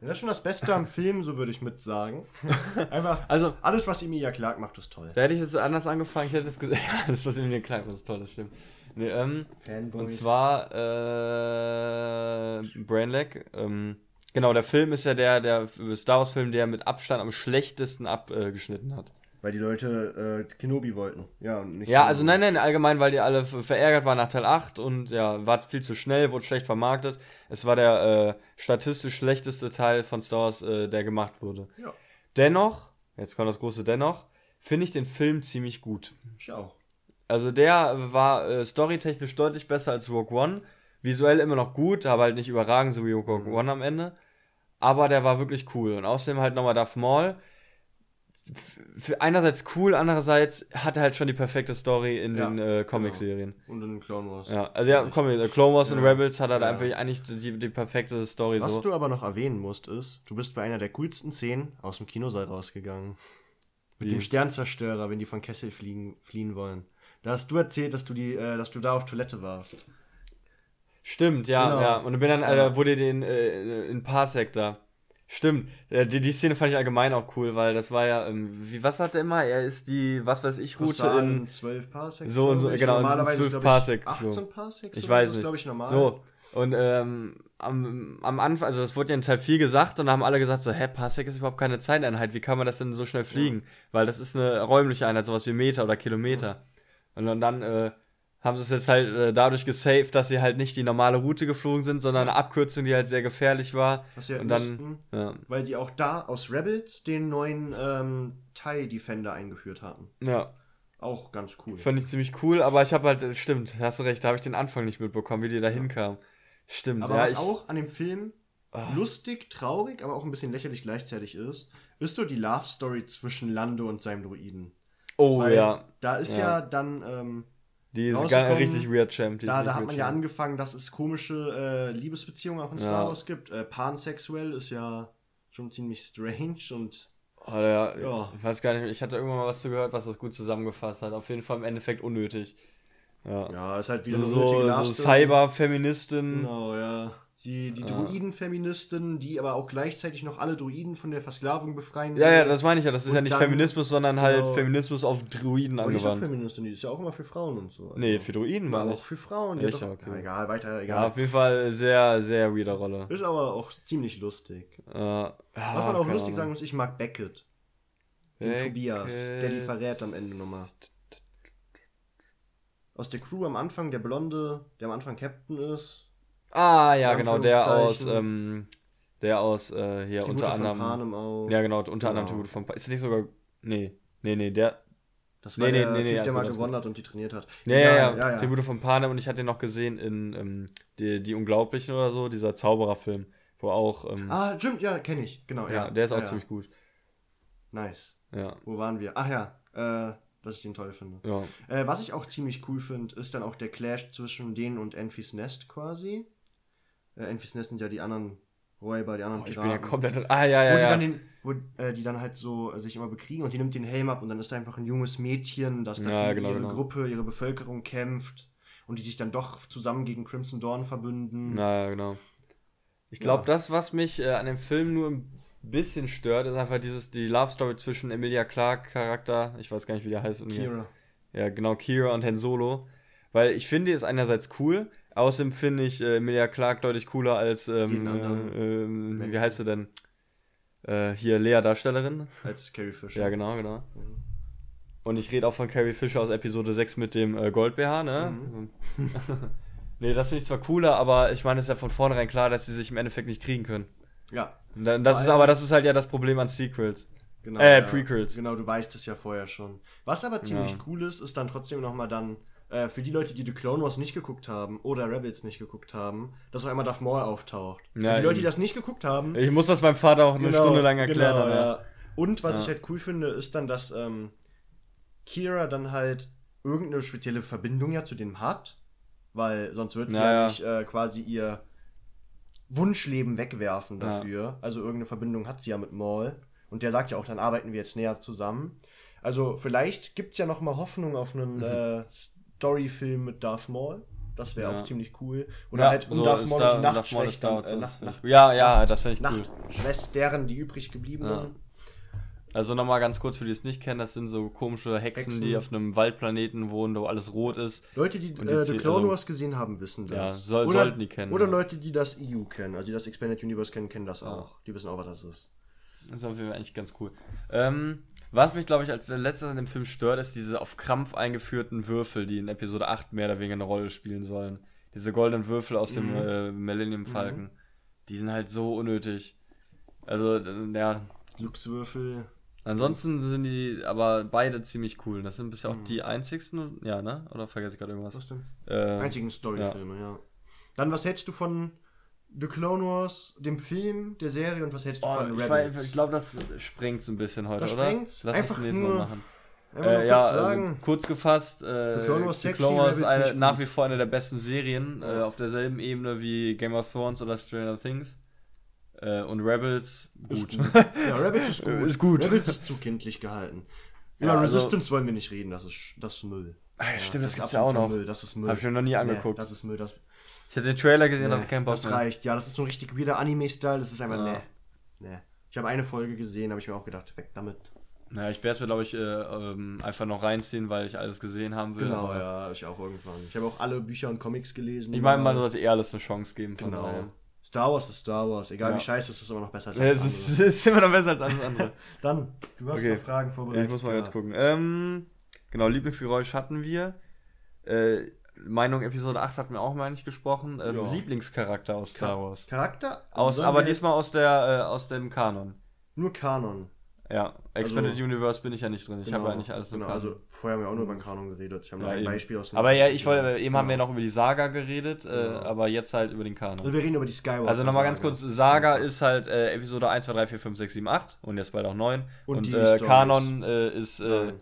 Das ist schon das Beste am Film, so würde ich mit sagen. Einfach, Also, alles, was Emilia Clark macht, ist toll. da hätte ich jetzt anders angefangen, ich hätte es gesagt, ja, das was mir klar, das ist toll, das stimmt. Nee, ähm, Fanboys. Und zwar äh, Brainlag. Ähm, genau, der Film ist ja der, der Star Wars Film, der mit Abstand am schlechtesten abgeschnitten hat. Weil die Leute äh, Kenobi wollten. Ja, und nicht Ja, so- also nein, nein, allgemein, weil die alle verärgert waren nach Teil 8 und ja, war viel zu schnell, wurde schlecht vermarktet. Es war der äh, statistisch schlechteste Teil von Star Wars, äh, der gemacht wurde. Ja, Dennoch, jetzt kommt das große Dennoch, finde ich den Film ziemlich gut. ich auch. Also der war äh, storytechnisch deutlich besser als Rogue One. Visuell immer noch gut, aber halt nicht überragend, so wie Rogue One am Ende. Aber der war wirklich cool. Und außerdem halt nochmal Darth Maul. F- einerseits cool, andererseits hat er halt schon die perfekte Story in Ja, den äh, Comic-Serien. Und in Clone Wars. Ja, also ja, komm, äh, Clone Wars und Ja. Rebels hat er da Ja. einfach eigentlich die, die perfekte Story Was so. du aber noch erwähnen musst, ist, du bist bei einer der coolsten Szenen aus dem Kinosaal rausgegangen. Mit Wie? dem Sternzerstörer, wenn die von Kessel fliegen, fliehen wollen. Da hast du erzählt, dass du, die, äh, dass du da auf Toilette warst. Stimmt, ja, Genau. ja. Und ich bin dann, Ja. äh, wurde den äh, in Parsec da. Stimmt. Äh, die, die Szene fand ich allgemein auch cool, weil das war ja, ähm, wie, was hat er immer? Er ist die, was weiß ich, Route in. 12 Parsecs. So und so, ich. genau, Normalerweise 12 ist, glaub Parsec Ich, 18 geflogen. Parsecs? Ich oder weiß so, nicht. glaube ich, normal. So. Und ähm, am, am Anfang, also das wurde ja in Teil 4 gesagt und da haben alle gesagt so, hä, Parsec ist überhaupt keine Zeiteinheit, wie kann man das denn so schnell fliegen? Weil das ist eine räumliche Einheit, sowas wie Meter oder Kilometer. Und dann, äh, haben sie es jetzt halt äh, dadurch gesaved, dass sie halt nicht die normale Route geflogen sind, sondern eine Abkürzung, die halt sehr gefährlich war. Was sie halt und dann, mussten, ja, weil die auch da aus Rebels den neuen ähm, TIE Defender eingeführt hatten. ja, Auch ganz cool. fand ich ziemlich cool, aber ich habe halt, äh, stimmt, hast du recht, da habe ich den Anfang nicht mitbekommen, wie die da hinkamen. Stimmt, Aber ja, was ich, auch an dem Film lustig, traurig, aber auch ein bisschen lächerlich gleichzeitig ist, ist so die Love Story zwischen Lando und seinem Druiden. Oh Weil ja, Da ist Ja. ja, dann, ähm, die ist gar, richtig weird, Champ. die da, da hat man ja Champ. angefangen, dass es komische äh, Liebesbeziehungen auch in Ja. Star Wars gibt. Äh, pansexuell ist ja schon ziemlich strange und Oh, ja, Ja. Ich weiß gar nicht, ich hatte irgendwann mal was zu gehört, was das gut zusammengefasst hat. Auf jeden Fall im Endeffekt unnötig. Ja. ja, ist halt wieder so, eine so. Cyber-Feministin. Genau, ja. Die, Ja. Druiden-Feministin, die aber auch gleichzeitig noch alle Druiden von der Versklavung befreien Ja, ja, das meine ich ja. Das ist ja nicht Feminismus, sondern halt genau. Feminismus auf Druiden Aber die ist auch angewandt. Feministin, die ist ja auch immer für Frauen und so. Nee, für Druiden war auch für Frauen. Ja, doch, Okay. ja, egal, weiter, Ja, egal. auf jeden Fall sehr, sehr weirder Rolle. Ist aber auch ziemlich lustig. Äh, Was man auch lustig sagen muss, ich mag Beckett. Den Beckett. Tobias, der die verrät am Ende nochmal. aus der Crew am Anfang, der Blonde, der am Anfang Captain ist. Ah, ja, genau, der aus, ähm, der aus, äh, hier Tribute unter von anderem. Panem auch. Ja, genau, unter anderem Genau. Tribute von Pa- Ist das nicht sogar. Nee, nee, nee, der. Das Nee, war nee, der nee, nee, Typ, alles der mal gewonnen hat und die trainiert hat. Ja, ja, ja, ja, ja. Tribute von Panem und ich hatte den noch gesehen in ähm, die, die Unglaublichen oder so, dieser Zaubererfilm, wo auch. Ähm, Ah, stimmt, ja, kenne ich. Genau, ja. ja, der ist auch ziemlich gut. Nice. Ja, Wo waren wir? Ach ja, äh, dass ich den toll finde. ja. Äh, was ich auch ziemlich cool finde, ist dann auch der Clash zwischen denen und Enfys Nest quasi. Äh, Enfys sind ja die anderen Räuber, die anderen Ich bin ja Piraten. komplett. Ah, ja, wo ja, die ja. dann den, wo äh, die dann halt so äh, sich immer bekriegen und die nimmt den Helm ab und dann ist da einfach ein junges Mädchen, das da Ja, für genau, ihre genau. Gruppe, ihre Bevölkerung kämpft und die sich dann doch zusammen gegen Crimson Dawn verbünden. Na, ja, genau. Ich glaube, Ja. das, was mich äh, an dem Film nur ein bisschen stört, ist einfach dieses, die Love Story zwischen Emilia Clarke Charakter, ich weiß gar nicht, wie der heißt. Kira. Ja, genau, Kira und Han Solo. Weil ich finde, die ist einerseits cool, außerdem finde ich äh, Emilia Clarke deutlich cooler als, ähm, anderen äh, ähm, wie heißt sie denn? Äh, hier, Lea Darstellerin. Als Carrie Fisher. Ja, genau, genau. Und ich rede auch von Carrie Fisher aus Episode 6 mit dem äh, Gold-BH, ne? Mhm. nee, das finde ich zwar cooler, aber ich meine, es ist ja von vornherein klar, dass sie sich im Endeffekt nicht kriegen können. Ja, Und Das ist aber, das ist halt ja das Problem an Sequels. genau. Äh, ja. Prequels. Genau, du weißt es ja vorher schon. Was aber ziemlich Ja. cool ist, ist dann trotzdem nochmal dann, äh, für die Leute, die The Clone Wars nicht geguckt haben oder Rebels nicht geguckt haben, dass auch einmal Darth Maul auftaucht. Ja, Und die Leute, die das nicht geguckt haben, Ich muss das meinem Vater auch eine Genau, Stunde lang erklären. genau, ja. Und was Ja. ich halt cool finde, ist dann, dass ähm, Kira dann halt irgendeine spezielle Verbindung ja zu dem hat, weil sonst wird sie Ja, nicht äh, quasi ihr Wunschleben wegwerfen dafür. Also irgendeine Verbindung hat sie ja mit Maul. Und der sagt ja auch, dann arbeiten wir jetzt näher zusammen. Also vielleicht gibt es ja noch mal Hoffnung auf einen äh, Storyfilm mit Darth Maul. Das wäre. Ja. auch ziemlich cool. Oder Ja, halt um so Darth Maul da- und die Nachtschwestern. Äh, Nacht, Nacht, Ja, ja, das finde ich cool. Nachtschwestern, die übrig gebliebenen. Ja. Also nochmal ganz kurz für die es nicht kennen, das sind so komische Hexen, Hexen. die auf einem Waldplaneten wohnen, wo alles rot ist. Leute, die, Und die äh, The Clone also- Wars gesehen haben, wissen das. Ja, soll- oder, sollten die kennen, Oder ja. Leute, die das EU kennen, also die das Expanded Universe kennen, kennen das auch. Die wissen auch, was das ist. Das ist auf jeden Fall eigentlich ganz cool. Ähm, was mich, glaube ich, als letztes an dem Film stört, ist diese auf Krampf eingeführten Würfel, die in Episode 8 mehr oder weniger eine Rolle spielen sollen. Diese goldenen Würfel aus dem Mhm. äh, Millennium Falcon. Die sind halt so unnötig. Also, äh, ja. Glückswürfel. Ansonsten sind die aber beide ziemlich cool. Das sind bisher auch die einzigsten, ja, ne? Oder vergesse ich gerade irgendwas? Mhm. Was denn? Äh, Einzigen Storyfilme, ja. Dann, was hältst du von The Clone Wars, dem Film, der Serie und was hältst du Oh, von ich Rebels? ich glaube, das sprengt ein bisschen heute, Das oder? sprengt's? Lass Einfach uns nächstes Mal machen. Äh, ja, kurz also kurz gefasst, äh, The Clone Wars The Clone Wars eine, nach wie vor eine der besten Serien, äh, auf derselben Ebene wie Game of Thrones oder Stranger Things. Äh, und Rebels, gut. Gut. Ja, Rebels ist gut. Ist gut. Rebels ist zu kindlich gehalten. Über Ja, also- Resistance wollen wir nicht reden, das ist, das ist Müll. Ah, ja, stimmt, das ist gibt's ja auch noch. Müll, das ist Müll. Hab ich mir noch nie Nee, angeguckt. das ist Müll, das, Ich hatte den Trailer gesehen, nee, hatte keinen Bock das mehr. reicht. Ja, das ist so ein richtig weirder Anime-Style, das ist einfach, Ja. nee. Nee. Ich habe eine Folge gesehen, habe ich mir auch gedacht, weg damit. Ja, ich werde es mir, glaube ich, äh, ähm, einfach noch reinziehen, weil ich alles gesehen haben will. Genau, ja, ich auch irgendwann. Ich habe auch alle Bücher und Comics gelesen. Ich meine, man sollte eher alles eine Chance geben. Von Genau. daher. Star Wars ist Star Wars. Egal Ja. wie scheiße es ist, ist immer noch besser als Ja, alles Es ist, andere. ist immer noch besser als alles andere. Dann, du hast Okay. noch Fragen Ja, vorbereitet. ich muss mal ja. jetzt gucken. Ähm, genau, Lieblingsgeräusch hatten wir. Äh, Meinung Episode 8 hatten wir auch mal nicht gesprochen. Ähm, Ja. Lieblingscharakter aus Star Wars. Charakter? Aus, aber diesmal aus der äh, aus dem Kanon. Nur Kanon. Ja, Expanded Also- Universe bin ich ja nicht drin. Ich habe Genau, ja nicht alles im genau. Also, vorher haben wir auch nur über den Kanon geredet. Ich habe Ja, ein eben. Beispiel aus dem aber ja, ich wollte, eben haben wir Genau. noch über die Saga geredet, äh, Ja. aber jetzt halt über den Kanon. Also, wir reden über die Skywalker. Also nochmal ganz kurz, Saga ist halt äh, Episode 1, 2, 3, 4, 5, 6, 7, 8 und jetzt bald auch 9. Und Und, die äh. Kanon äh, ist, äh,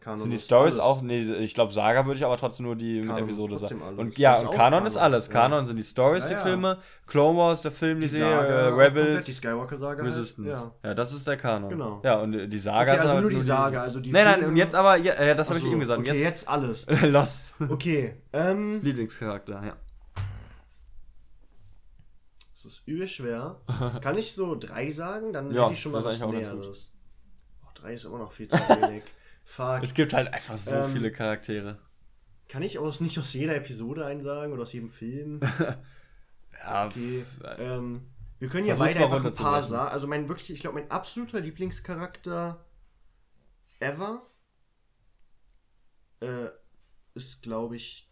Kanon Sind die ist Stories auch, nee, ich glaube Saga würde ich aber trotzdem nur die Kanon ist Episode sagen. Und ja, ist und Kanon Kanon, ist alles. ja. Kanon sind die Stories, Ja, die ja. Filme, Clone Wars, der Film, die, Die Serie, Saga, äh, Rebels, die Skywalker-Saga. halt, Resistance. Ja. Ja. das ist der Kanon. Genau. Ja, und die Saga Okay, also halt nur die Saga, also die Nein, nein, Filme- und jetzt aber, ja, das habe ich eben gesagt. Okay, jetzt, jetzt alles. Lost. Okay, ähm, Lieblingscharakter, ja. das ist übel schwer. Kann ich so drei sagen? Dann Ja, hätte ich schon mal was ist Näheres. Oh, drei ist immer noch viel zu wenig. Fuck. Es gibt halt einfach so Ähm, viele Charaktere. Kann ich aus, nicht aus jeder Episode einen sagen oder aus jedem Film? Ja, Okay. pff, ähm, wir können ja beide einfach ein paar sagen. Also mein wirklich, ich glaube, mein absoluter Lieblingscharakter ever. Äh, ist, glaube ich,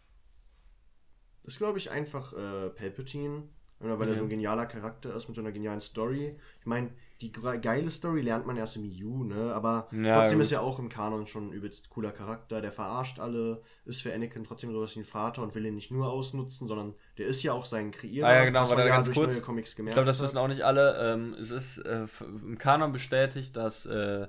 ist, glaube ich, einfach äh, Palpatine. Weil er Mhm. so ein genialer Charakter ist mit so einer genialen Story. Ich meine, die geile Story lernt man erst im EU, ne? Aber Ja, trotzdem gut. ist er auch im Kanon schon ein übelst cooler Charakter. Der verarscht alle, ist für Anakin trotzdem sowas wie ein Vater und will ihn nicht nur ausnutzen, sondern der ist ja auch sein Kreierer. Ah ja, genau, man ja ganz kurz. Ich glaube, das wissen auch nicht alle. Ähm, es ist äh, im Kanon bestätigt, dass äh,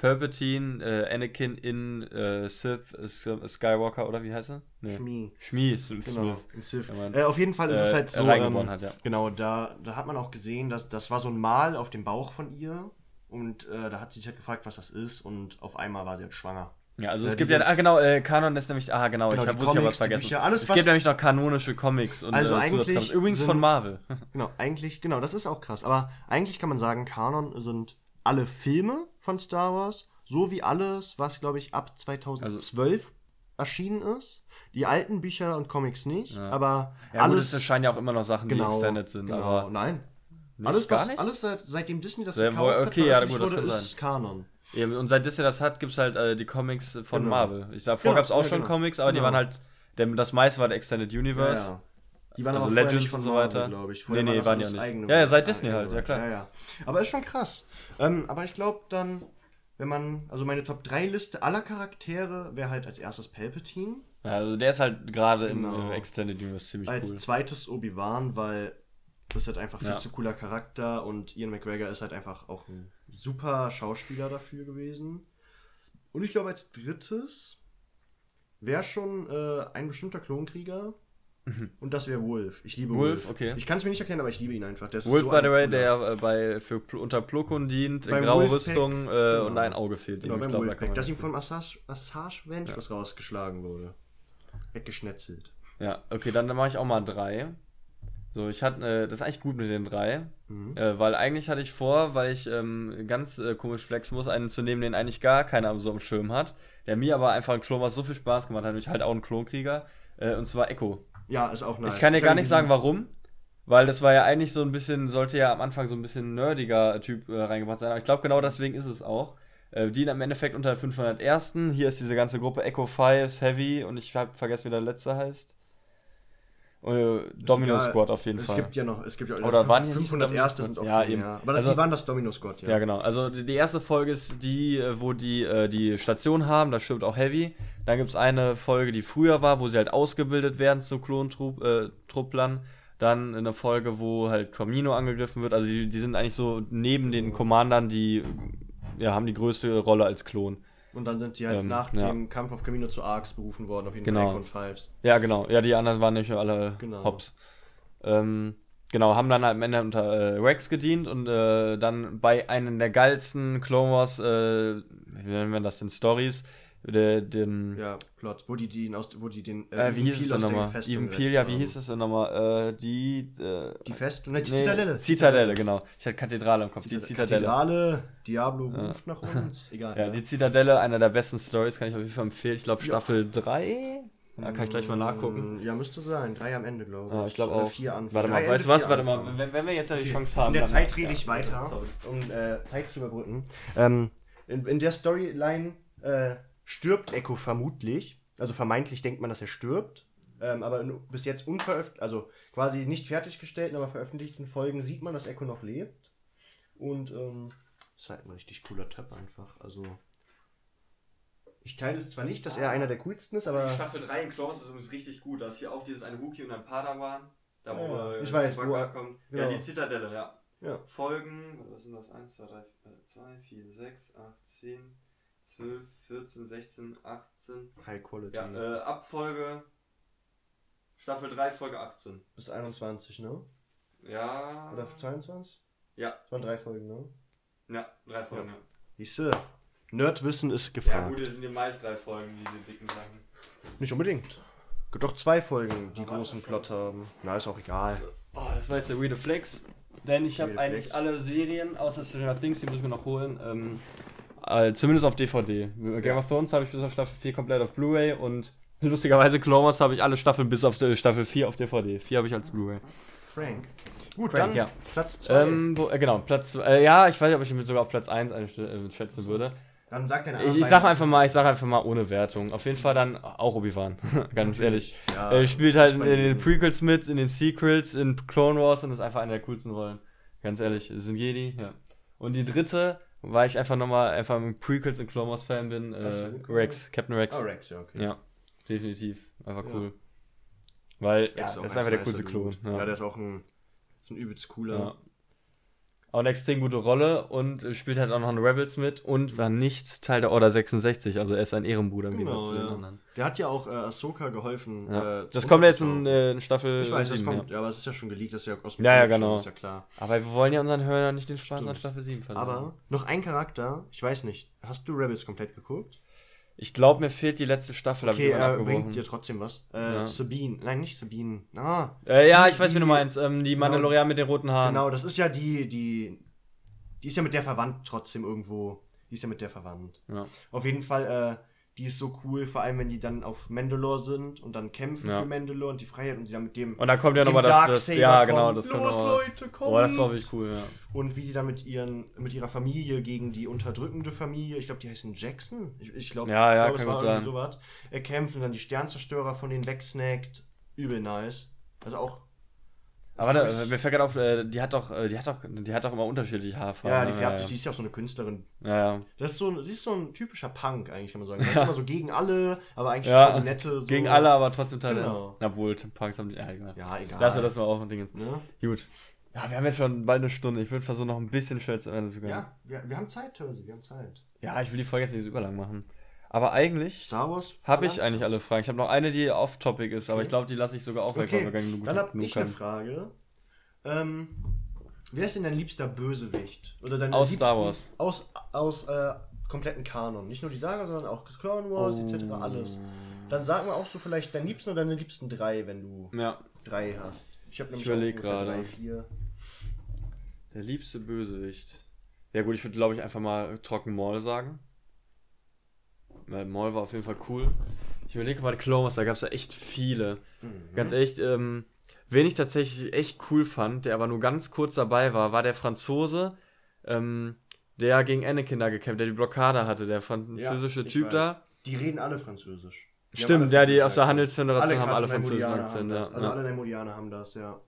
Palpatine äh, Anakin in äh, Sith äh, Skywalker oder wie heißt er? Nee. Schmie. Schmie Sith. Genau, Sith. Ja, äh, auf jeden Fall ist es Äh, halt so. ähm, hat, ja. Genau, da, da hat man auch gesehen, dass das war so ein Mal auf dem Bauch von ihr. Und äh, da hat sie sich halt gefragt, was das ist. Und auf einmal war sie halt schwanger. Ja, also Ja, es gibt ja, ah genau, äh, Kanon ist nämlich, ah genau, Genau, ich hab, wusste ja Comics, was die vergessen. Bücher, alles, es was- gibt nämlich noch kanonische Comics und Also äh, eigentlich. Übrigens sind- von Marvel. Genau, eigentlich, genau, das ist auch krass. Aber eigentlich kann man sagen, Kanon sind alle Filme von Star Wars, so wie alles, was, glaube ich, ab 2012 erschienen ist. Die alten Bücher und Comics nicht, Ja. aber Ja, gut, alles. es erscheinen ja auch immer noch Sachen, die genau, extended sind, genau, aber nein. nicht, alles, gar was, nicht? alles seit, seitdem Disney das Ja, gekauft wo- hat, okay, ja, gut, das wurde, kann ist Kanon. Eben, und seit Disney das hat, gibt es halt äh, die Comics von Genau. Marvel. Ich sag, vorher Genau, gab es auch ja, schon genau. Comics, aber die Genau. waren halt, der, das meiste war der Extended Universe. Ja, ja. Die waren Also aber Legends nicht von und so weiter. glaube ich. Nee, Vorher nee, das waren auch nicht. eigene Ja, ja, seit Disney halt, ja, klar. Ja, ja. Aber ist schon krass. Ähm, aber ich glaube dann, wenn man, also meine Top 3 Liste aller Charaktere wäre halt als erstes Palpatine, Ja, also der ist halt gerade Genau. im äh, Extended Universe ziemlich als cool. zweites Obi-Wan, weil das ist halt einfach viel Ja. zu cooler Charakter und Ian McGregor ist halt einfach auch ein super Schauspieler dafür gewesen. Und ich glaube als drittes wäre schon äh, ein bestimmter Klonkrieger. Und das wäre Wolf. Ich liebe Mhm. Wolf, Wolf. okay. Ich kann es mir nicht erklären, aber ich liebe ihn einfach. Der Wolf, so by the way, der äh, bei, für unter Plukon dient, Beim graue Wolfpack, Rüstung äh, genau. und ein Auge fehlt Genau, ihm. Ich glaub, da dass ihm vom Assage, Assage Wench was rausgeschlagen wurde. Weggeschnetzelt. Ja, okay, dann, dann mache ich auch mal drei. So, ich hatte, äh, das ist eigentlich gut mit den drei, Mhm. äh, weil eigentlich hatte ich vor, weil ich ähm, ganz äh, komisch flexen muss, einen zu nehmen, den eigentlich gar keiner so am Schirm hat, der mir aber einfach ein Klon, was so viel Spaß gemacht hat, nämlich halt auch ein Klonkrieger, äh, und zwar Echo. Ja, ist auch nice. Ich kann dir hab gar nicht sagen, warum. Weil das war ja eigentlich so ein bisschen, sollte ja am Anfang so ein bisschen nerdiger Typ äh, reingebracht sein. Aber ich glaube, genau deswegen ist es auch. Äh, die im Endeffekt unter 501. Hier ist diese ganze Gruppe Echo Fives, Heavy und ich habe vergessen, wie der letzte heißt. Äh, Domino egal. Squad auf jeden Es Fall. gibt ja noch, es gibt ja Oder waren hier nicht 500 Domino erste sind auch Ja, schon, eben. ja. Aber Also- die waren das Domino Squad, ja. Ja, genau. Also die erste Folge ist die, äh, wo die äh, die Station haben, da stirbt auch Heavy. Dann gibt es eine Folge, die früher war, wo sie halt ausgebildet werden zu Klontrupp, äh. Dann eine Folge, wo halt Camino angegriffen wird. Also die, die sind eigentlich so neben den Commandern, die ja, haben die größte Rolle als Klon. Und dann sind die halt Ähm, nach ja. dem Kampf auf Camino zu Arcs berufen worden, auf jeden Genau. Fall und Fives. Ja, genau. Ja, die anderen waren nämlich alle Genau. Hops. Ähm, genau, haben dann am Ende unter äh, Rex gedient und äh, dann bei einem der geilsten Clone Wars, äh, wie nennen wir das denn, Stories, der, den, Ja, Plot. Wo die, den aus, wo die den äh, wie Even hieß es Peel denn aus nochmal? Peel, ja, wie hieß es denn nochmal? Äh, die, äh, Die Festung, ne, die nee, Zitadelle. Zitadelle, genau. Ich hatte Kathedrale im Kopf, die Zitadelle. Kathedrale, Diablo ruft nach uns. Egal. Ja, die Zitadelle, einer der besten Stories, kann ich auf jeden Fall empfehlen. Ich glaube, Staffel 3? Ja, kann ich gleich mal nachgucken. Ja, müsste sein. Drei am Ende, glaube ich. Ja, ich glaube Oder auch. Vier Anfang. Warte mal, weißt du was? Warte mal, wenn, wenn wir jetzt ja die Chance haben. In der dann- Zeit rede ja. ich weiter, um äh, Zeit zu überbrücken. Ähm, in, in der Storyline äh, stirbt Echo vermutlich. Also vermeintlich denkt man, dass er stirbt. Ähm, aber in, bis jetzt unveröffentlicht, also quasi nicht fertiggestellten, aber veröffentlichten Folgen sieht man, dass Echo noch lebt. Und ähm, ist halt ein richtig cooler Typ einfach. Also ich teile es zwar nicht, dass er einer der coolsten ist, aber Staffel 3 in Clone ist übrigens richtig gut. Da ist hier auch dieses ein Wookie und ein Padawan. Da wo Ja, äh, ich weiß, wo er- kommt. genau. Ja, die Zitadelle, ja. ja. Folgen, was sind das? 1, 2, 3, 2, 4, 6, 8, 10, 12, 14, 16, 18. High Quality. Ja, äh, Abfolge Staffel 3, Folge 18. Bis 21, ne? Ja. Oder 22? Ja, Das waren drei Folgen, ne? ja, drei Folgen. Ja, Siehste, Nerdwissen ist ja. gefragt. gut, das sind die meist drei Folgen, diese dicken Sachen. Nicht unbedingt. Gibt doch zwei Folgen, die großen. Plot haben. Na, ist auch egal. Oh, das war jetzt der Weird Flex. Denn ich habe eigentlich alle Serien, außer Stranger Things, die muss ich mir noch holen. Ähm, äh, zumindest auf DVD. Game Ja. of Thrones habe ich bis auf Staffel 4 komplett auf Blu-ray und lustigerweise Clone Wars habe ich alle Staffeln bis auf äh, Staffel 4 auf DVD. 4 habe ich als Blu-ray. Frank. Gut, Frank, dann ja. Platz 2. Ähm, äh, genau, Platz, äh, ja, ich weiß nicht, ob ich ihn sogar auf Platz 1 einschätzen würde. Dann sag deine Ich, ich sag einfach mal, ich sag einfach mal ohne Wertung. Auf jeden Fall dann auch Obi-Wan, ganz ehrlich. Ja, er spielt halt in, den. Prequels mit, in den Sequels, in Clone Wars und ist einfach eine der coolsten Rollen. Ganz ehrlich, ein Jedi, ja. Und die dritte, weil ich einfach nochmal einfach mit Prequels und Clone Wars Fan bin, äh? Rex, Captain Rex. Ah, Rex, ja, okay. Ja, definitiv. Einfach Ja. cool. Weil, ja, das ist einfach der coolste also Klon. Ja. Ja. der ist auch ein, ist ein übelst cooler. Ja. Auch eine extrem gute Rolle und äh, spielt halt auch noch in Rebels mit und war nicht Teil der Order 66, also er ist ein Ehrenbruder im Genau, Gegensatz zu den ja. anderen. Der hat ja auch äh, Ahsoka geholfen. Ja. Äh, das kommt jetzt in, äh, in Staffel Ich weiß, das 7, kommt, ja. aber es ist ja schon geleakt, das ist ja aus dem Ja, ja, schon, genau. Ist ja klar. Aber wir wollen ja unseren Hörern nicht den Spaß Stimmt. an Staffel 7 versauen. Aber noch ein Charakter, ich weiß nicht, hast du Rebels komplett geguckt? Ich glaube, mir fehlt die letzte Staffel, Okay, äh, bringt dir trotzdem was. Äh, Ja. Sabine, nein, nicht Sabine. Ah, Äh, ja, die- ich weiß, wie du die- meinst. Ähm, die Mandalorian mit den roten Haaren. genau, das ist ja die, die, die ist ja mit der verwandt trotzdem irgendwo. Die ist ja mit der verwandt. Ja. Auf jeden Fall, äh, die ist so cool, vor allem wenn die dann auf Mandalore sind und dann kämpfen Ja. für Mandalore und die Freiheit und die dann mit dem. Und dann kommt ja nochmal das, das. Ja, genau, das kommt Los, nochmal. Leute, kommt! Boah, das war wirklich cool, ja. Und wie sie dann mit, ihren, mit ihrer Familie gegen die unterdrückende Familie, ich glaube, die heißen Jackson. Ich, ich glaube, Ja, ja, glaub, kann es war irgendwie sowas. Er kämpft und dann die Sternzerstörer von denen wegsnackt. Übel nice. Also auch. Aber das hab ich- mir fällt gerade auf, äh, die hat doch, äh, die hat doch, die hat doch immer unterschiedliche Haarfarben. ja, die färbt ja, sich, die ist ja auch so eine Künstlerin. ja, ja. Das ist so, die ist so ein typischer Punk, eigentlich, kann man sagen. Die ist immer so gegen alle, aber eigentlich Ja, die nette. So. Gegen alle, aber trotzdem Talent. Genau. Obwohl, Punks haben die, ja, egal. Ja, egal. Lass das mal auf und Dingens. Ne? Gut. Ja, wir haben jetzt schon bald eine Stunde. Ich würde versuchen, noch ein bisschen schnell zu Ende zu kommen. Ja, wir, wir haben Zeit, Törse, wir haben Zeit. ja, ich will die Folge jetzt nicht so überlang machen. Aber eigentlich habe ich eigentlich alle Fragen. Ich habe noch eine, die off-topic ist, aber Okay. ich glaube, die lasse ich sogar auch weg, weil wir Okay, gar nicht genug, dann habe ich eine. Frage. Ähm, wer ist denn dein liebster Bösewicht? Oder dein Aus Star Wars. Aus, aus äh, kompletten Kanon. Nicht nur die Saga, sondern auch Clone Wars, Oh. etc. Alles. Dann sag mal auch so vielleicht deinen liebsten oder deine liebsten drei, wenn du Ja, drei hast. Ich habe nämlich überleg auch ungefähr gerade. drei, vier. der liebste Bösewicht. Ja gut, ich würde glaube ich einfach mal trocken Maul sagen. Weil Maul war auf jeden Fall cool. Ich überlege mal, Clone Wars, da gab es ja echt viele. Mhm. Ganz echt, ähm, wen ich tatsächlich echt cool fand, der aber nur ganz kurz dabei war, war der Franzose, ähm, der gegen Anakin da gekämpft, der die Blockade hatte, der französische Ja, Typ weiß. da. Die reden alle Französisch. Die Stimmt, ja, die aus der. Handelsföderation haben alle französischen Neimoidianer Akzent. haben Ja. Also ja. alle Neimoidianer haben das, ja.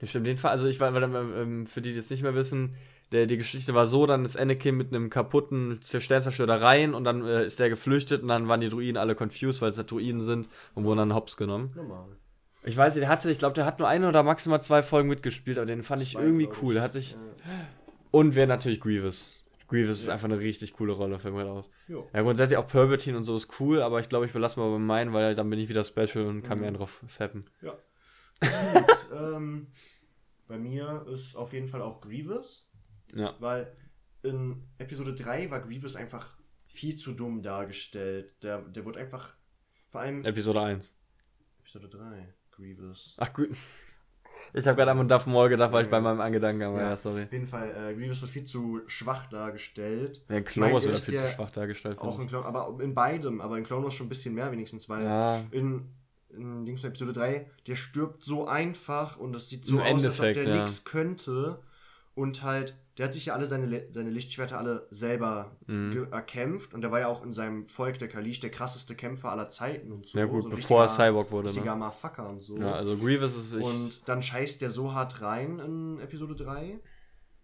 Ja, stimmt, den Fall, also ich war, weil, ähm, für die, die es nicht mehr wissen, der, die Geschichte war so, dann ist Anakin mit einem kaputten Sternzerstörer rein und dann äh, ist der geflüchtet und dann waren die Druiden alle confused, weil es ja Druiden sind und wurden dann hops genommen. Normal. Ich weiß nicht, der hatte, ich glaube, der hat nur eine oder maximal zwei Folgen mitgespielt, aber den fand ich Zwei, irgendwie glaub cool. ich. Der hat sich. Ja. Und wer natürlich Grievous. Grievous ist Ja. einfach eine richtig coole Rolle, fällt mir gerade auf. Jo. Ja, grundsätzlich auch Palpatine und so ist cool, aber ich glaube, ich belasse mal bei meinen, weil dann bin ich wieder special und kann Mhm. mehr drauf fappen. Ja. Gut, ähm, bei mir ist auf jeden Fall auch Grievous, Ja. weil in Episode 3 war Grievous einfach viel zu dumm dargestellt. Der, der wurde einfach, vor allem Episode 1. Episode 3, Grievous. Ach gut. Ich habe gerade an Darth Maul gedacht, weil ich bei meinem Angedanken war. Ja, Ja. sorry. Auf jeden Fall, äh, Grievous wird viel zu schwach dargestellt. Ja, in Clone Wars er wird viel zu schwach dargestellt. Auch in Clone, aber in beidem, aber in Clone Wars schon ein bisschen mehr wenigstens, weil ja, in, in Dings Episode 3, der stirbt so einfach und das sieht so Im aus, als ob Endeffekt, der ja. nichts könnte. Und halt, der hat sich ja alle seine, seine Lichtschwerter alle selber Mhm. erkämpft. Und der war ja auch in seinem Volk, der Kalish, der krasseste Kämpfer aller Zeiten und so. ja gut, so bevor er Cyborg wurde. Richtiger Ne? Motherfucker und so. Ja, also Grievous ist. Ich, und dann scheißt der so hart rein in Episode 3.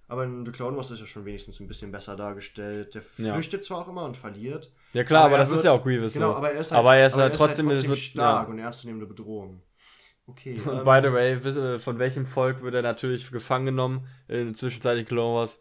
Aber in The Clone Wars ist er schon wenigstens ein bisschen besser dargestellt. Der Ja. flüchtet zwar auch immer und verliert. ja klar, aber, er das ist wird- ja auch Grievous Genau, aber er ist halt, aber er ist halt trotzdem, es wird, stark ja. und ernstzunehmende Bedrohung. Okay. Und ähm, by the way, wir, von welchem Volk wird er natürlich gefangen genommen in zwischenzeitlich Clone Wars?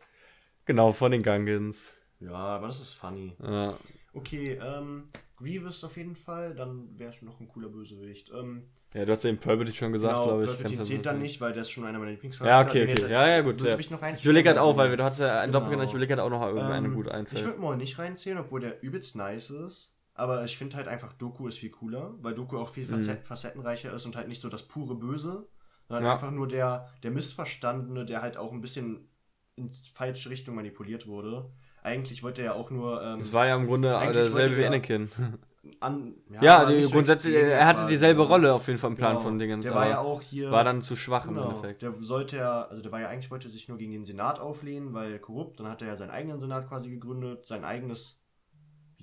Genau, von den Gungans. ja, aber das ist funny. Ja. Okay, ähm, Grievous auf jeden Fall, dann wäre es noch ein cooler Bösewicht. Ähm, ja, du hast eben Palpatine schon gesagt, genau, glaube ich. Du- zählt dann nicht, weil der ist schon einer meiner Ja, Lieblingscharaktere. okay, okay. Ja, ja, gut. Ja. Noch Ich überlege halt auch, weil du hast ja einen Genau. Doppel genannt, ich überlege halt auch noch irgendeine Ähm, gut Ich einfällt. würde Maul nicht reinzählen, obwohl der übelst nice ist. Aber ich finde halt einfach, Doku ist viel cooler, weil Doku auch viel Mhm. facet facettenreicher ist und halt nicht so das pure Böse, sondern Ja. einfach nur der, der Missverstandene, der halt auch ein bisschen in falsche Richtung manipuliert wurde. Eigentlich wollte er ja auch nur. Ähm, Es war ja im Grunde derselbe wie Anakin. an, Ja, aber die, grundsätzlich, er hatte dieselbe ja. Rolle auf jeden Fall im Plan Genau. von Dingens. Der war ja auch hier. war dann zu schwach im Genau, Endeffekt. der sollte ja, also der war ja eigentlich, wollte sich nur gegen den Senat auflehnen, weil korrupt. Dann hat er ja seinen eigenen Senat quasi gegründet, sein eigenes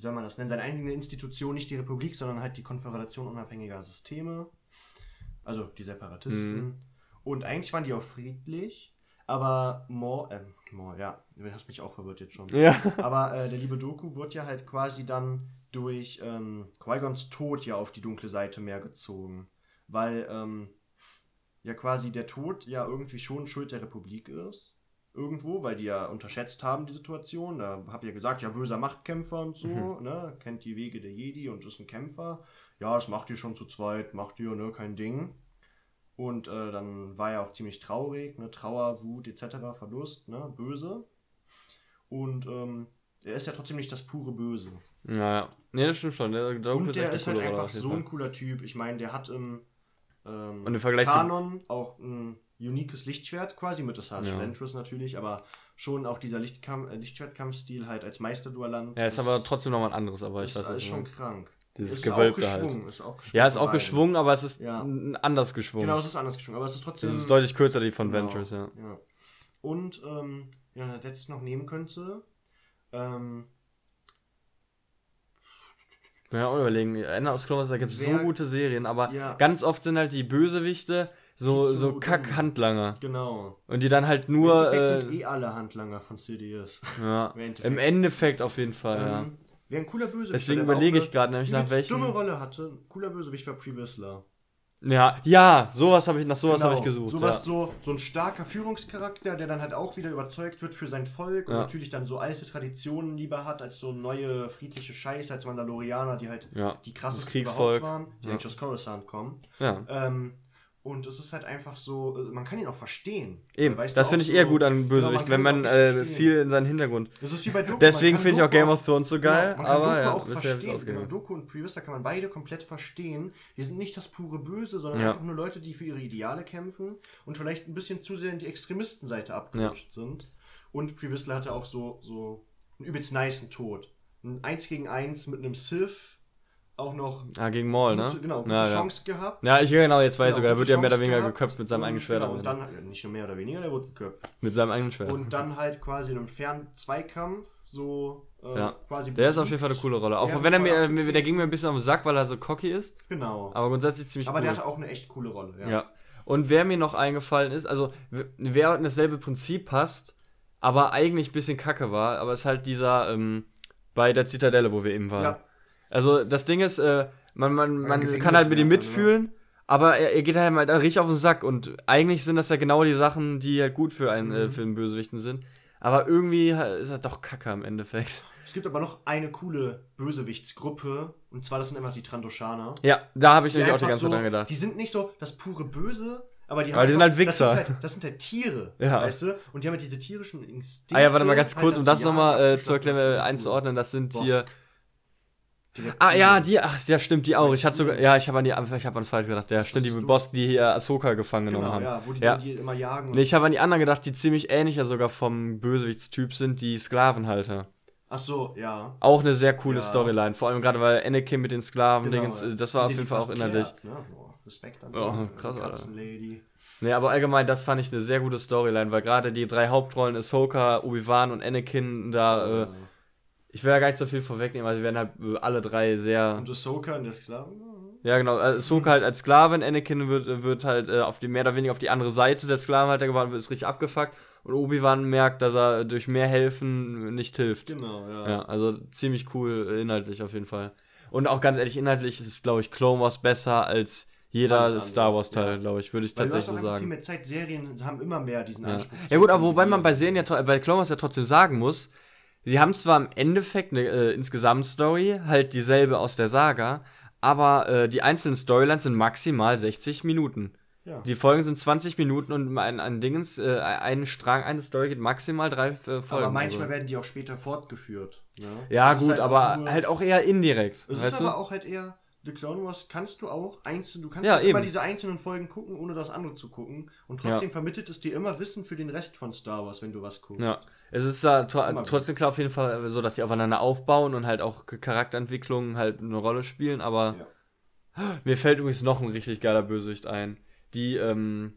wie soll man das nennen, seine eigene Institution, nicht die Republik, sondern halt die Konföderation unabhängiger Systeme. Also die Separatisten. Mhm. Und eigentlich waren die auch friedlich, aber Maul, ähm, Maul, ja, du hast mich auch verwirrt jetzt schon. Ja. Aber äh, der liebe Doku wird ja halt quasi dann durch ähm, Qui-Gons Tod ja auf die dunkle Seite mehr gezogen. Weil ähm, ja quasi der Tod ja irgendwie schon Schuld der Republik ist. Irgendwo, weil die ja unterschätzt haben, die Situation. Da hab ihr gesagt, ja, böser Machtkämpfer und so, Mhm. ne? Kennt die Wege der Jedi und ist ein Kämpfer. Ja, das macht ihr schon zu zweit, macht ihr, ne? Kein Ding. Und äh, dann war er auch ziemlich traurig, ne? Trauer, Wut etc., Verlust, ne? Böse. Und ähm, er ist ja trotzdem nicht das pure Böse. Ja, ja. Nee, das stimmt schon. Der, der Und ist der ist halt einfach so ein cooler Typ. Ich meine, der hat im ähm, Und im Vergleich Kanon auch ein uniques Lichtschwert quasi, mit das Ja. Ventress natürlich, aber schon auch dieser Lichtkam äh, Lichtschwertkampfstil halt als Meisterduellant. Ja, ist aber trotzdem nochmal ein anderes, aber ich ist, weiß, was ist du schon krank. Dieses ist Gewölbte auch halt. Ist auch geschwungen Ja, ist auch geschwungen, aber es ist Ja. anders geschwungen. Genau, es ist anders geschwungen, aber es ist trotzdem. das ist deutlich kürzer, die von Genau, Ventures, ja. ja. Und, ähm, ja, man jetzt noch nehmen könnte, ähm, Ja, auch überlegen. Ende aus Clover, da gibt es so gute Serien, aber Ja. ganz oft sind halt die Bösewichte so, so. Kack-Handlanger. genau. Und die dann halt nur. Im Endeffekt Äh, sind eh alle Handlanger von CDS. ja, im Endeffekt. Im Endeffekt auf jeden Fall, ja. Ähm, Wer ein cooler Bösewicht Deswegen überlege ich gerade nämlich nach welchen. dumme Rolle hatte. Ein cooler Bösewicht war Pre Whistler. Ja, ja, sowas habe ich, nach sowas habe ich Genau. gesucht. Sowas ja. so, so ein starker Führungscharakter, der dann halt auch wieder überzeugt wird für sein Volk und Ja. natürlich dann so alte Traditionen lieber hat als so neue friedliche Scheiße als Mandalorianer, die halt Ja, die krassesten überhaupt waren, die Ja. eigentlich aus Coruscant kommen. ja. Ähm, und es ist halt einfach so, äh, man kann ihn auch verstehen. Eben, Weißt das finde ich so- eher gut an Genau, Bösewicht, wenn man äh, viel in seinen Hintergrund. Das ist wie bei Doku. Deswegen finde ich auch Game of Thrones so geil, Genau, aber Doku ja, auch verstehen. Genau. Doku und Prevista kann man beide komplett verstehen. Die sind nicht das pure Böse, sondern Ja. einfach nur Leute, die für ihre Ideale kämpfen und vielleicht ein bisschen zu sehr in die Extremistenseite abgerutscht sind. Und Prevista hatte auch so, so einen übelst niceen Tod. Ein 1 gegen 1 mit einem Sith auch noch Ah, gegen Maul, ne? genau, gute ja, ja. Chance gehabt. Ja, ich genau, jetzt weiß ich Genau, sogar, da wird ja mehr oder weniger gehabt. geköpft mit seinem Und eigenen Schwert. Genau, und dann, ja, nicht nur mehr oder weniger, der wurde geköpft. mit seinem eigenen Schwert. Und dann halt quasi in einem Fern-Zweikampf so äh, Ja. quasi. der ist auf jeden Fall eine coole Rolle. Auch wenn er mir, mir, der ging mir ein bisschen auf den Sack, weil er so cocky ist. Genau. Aber grundsätzlich ziemlich Aber cool. der hatte auch eine echt coole Rolle, ja. Ja. Und wer mir noch eingefallen ist, also wer in dasselbe Prinzip passt, aber eigentlich ein bisschen kacke war, aber ist halt dieser ähm, bei der Zitadelle, wo wir eben waren. Ja. Also das Ding ist, äh, man, man, man kann halt mit ihm ne? mitfühlen, aber er, er geht halt mal richtig auf den Sack und eigentlich sind das ja genau die Sachen, die halt gut für einen, äh, Mhm. für einen Bösewichten sind. Aber irgendwie ist er doch kacke im Endeffekt. Es gibt aber noch eine coole Bösewichtsgruppe, und zwar das sind einfach die Trandoshaner. Ja, da habe ich nämlich auch die einfach ganze Zeit so, dran gedacht. Die sind nicht so das pure Böse, aber die Aber die sind halt Wichser. Das sind halt, das sind halt Tiere, Ja. weißt du? Und die haben halt diese tierischen Instinkte. Ah ja, warte mal ganz halt kurz, um dazu das nochmal äh, zu erklären, äh, einzuordnen, das sind Bosk. hier. Ah ja, die, ach, ja, stimmt, die auch. Ich hatte sogar, ja, ich habe an die, ich habe an falsch gedacht. Ja, stimmt, die? Boss, die hier Ahsoka gefangen genommen Genau, haben. ja, wo die, Ja. die immer jagen. Nee, ich habe an die anderen gedacht, die ziemlich ähnlicher sogar vom Bösewichtstyp sind, die Sklavenhalter. Ach so, ja. Auch eine sehr coole Ja. Storyline, vor allem gerade weil Anakin mit den Sklaven, Genau, Dingens, ja. äh, das war auf jeden Fall auch innerlich. Ne? Boah, Respekt an Oh, krass. Katzenlady. Nee, aber allgemein, das fand ich eine sehr gute Storyline, weil gerade die drei Hauptrollen, Ahsoka, Obi-Wan und Anakin, da, äh, ich will ja gar nicht so viel vorwegnehmen, weil sie werden halt äh, alle drei sehr. Und Ahsoka und der Sklaven? Ja, genau. Also Ahsoka halt als Sklavin, Anakin wird, wird halt äh, auf die, mehr oder weniger auf die andere Seite der Sklavenhalter gewartet, wird ist richtig abgefuckt. Und Obi-Wan merkt, dass er durch mehr helfen nicht hilft. Genau, ja. Ja, also ziemlich cool äh, inhaltlich auf jeden Fall. Und auch ganz ehrlich, inhaltlich ist, glaube ich, Clone Wars besser als jeder Star Wars-Teil, ja. glaube ich, würde ich Weil tatsächlich so einfach viel sagen. mehr Zeit. Serien haben immer mehr diesen Ja. Anspruch. ja gut, aber wobei man bei Serien ja, bei Clone Wars ja trotzdem sagen muss, sie haben zwar im Endeffekt eine äh, insgesamt Story, halt dieselbe aus der Saga, aber äh, die einzelnen Storylines sind maximal 60 Minuten. Ja. Die Folgen sind 20 Minuten und ein, ein Dingens, äh, ein Strang, eine Story geht maximal drei äh, Folgen. aber manchmal also. werden die auch später fortgeführt. Ne? Ja, Das gut, halt aber nur- halt auch eher indirekt. Es ist du? aber auch halt eher, The Clone Wars kannst du auch einzeln, du kannst Ja, immer diese einzelnen Folgen gucken, ohne das andere zu gucken. Und trotzdem vermittelt es dir immer Wissen für den Rest von Star Wars, wenn du was guckst. Ja. Es ist da tro Immer trotzdem klar auf jeden Fall so, dass die aufeinander aufbauen und halt auch Charakterentwicklungen halt eine Rolle spielen, aber mir fällt übrigens noch ein richtig geiler Bösewicht ein. Die, ähm,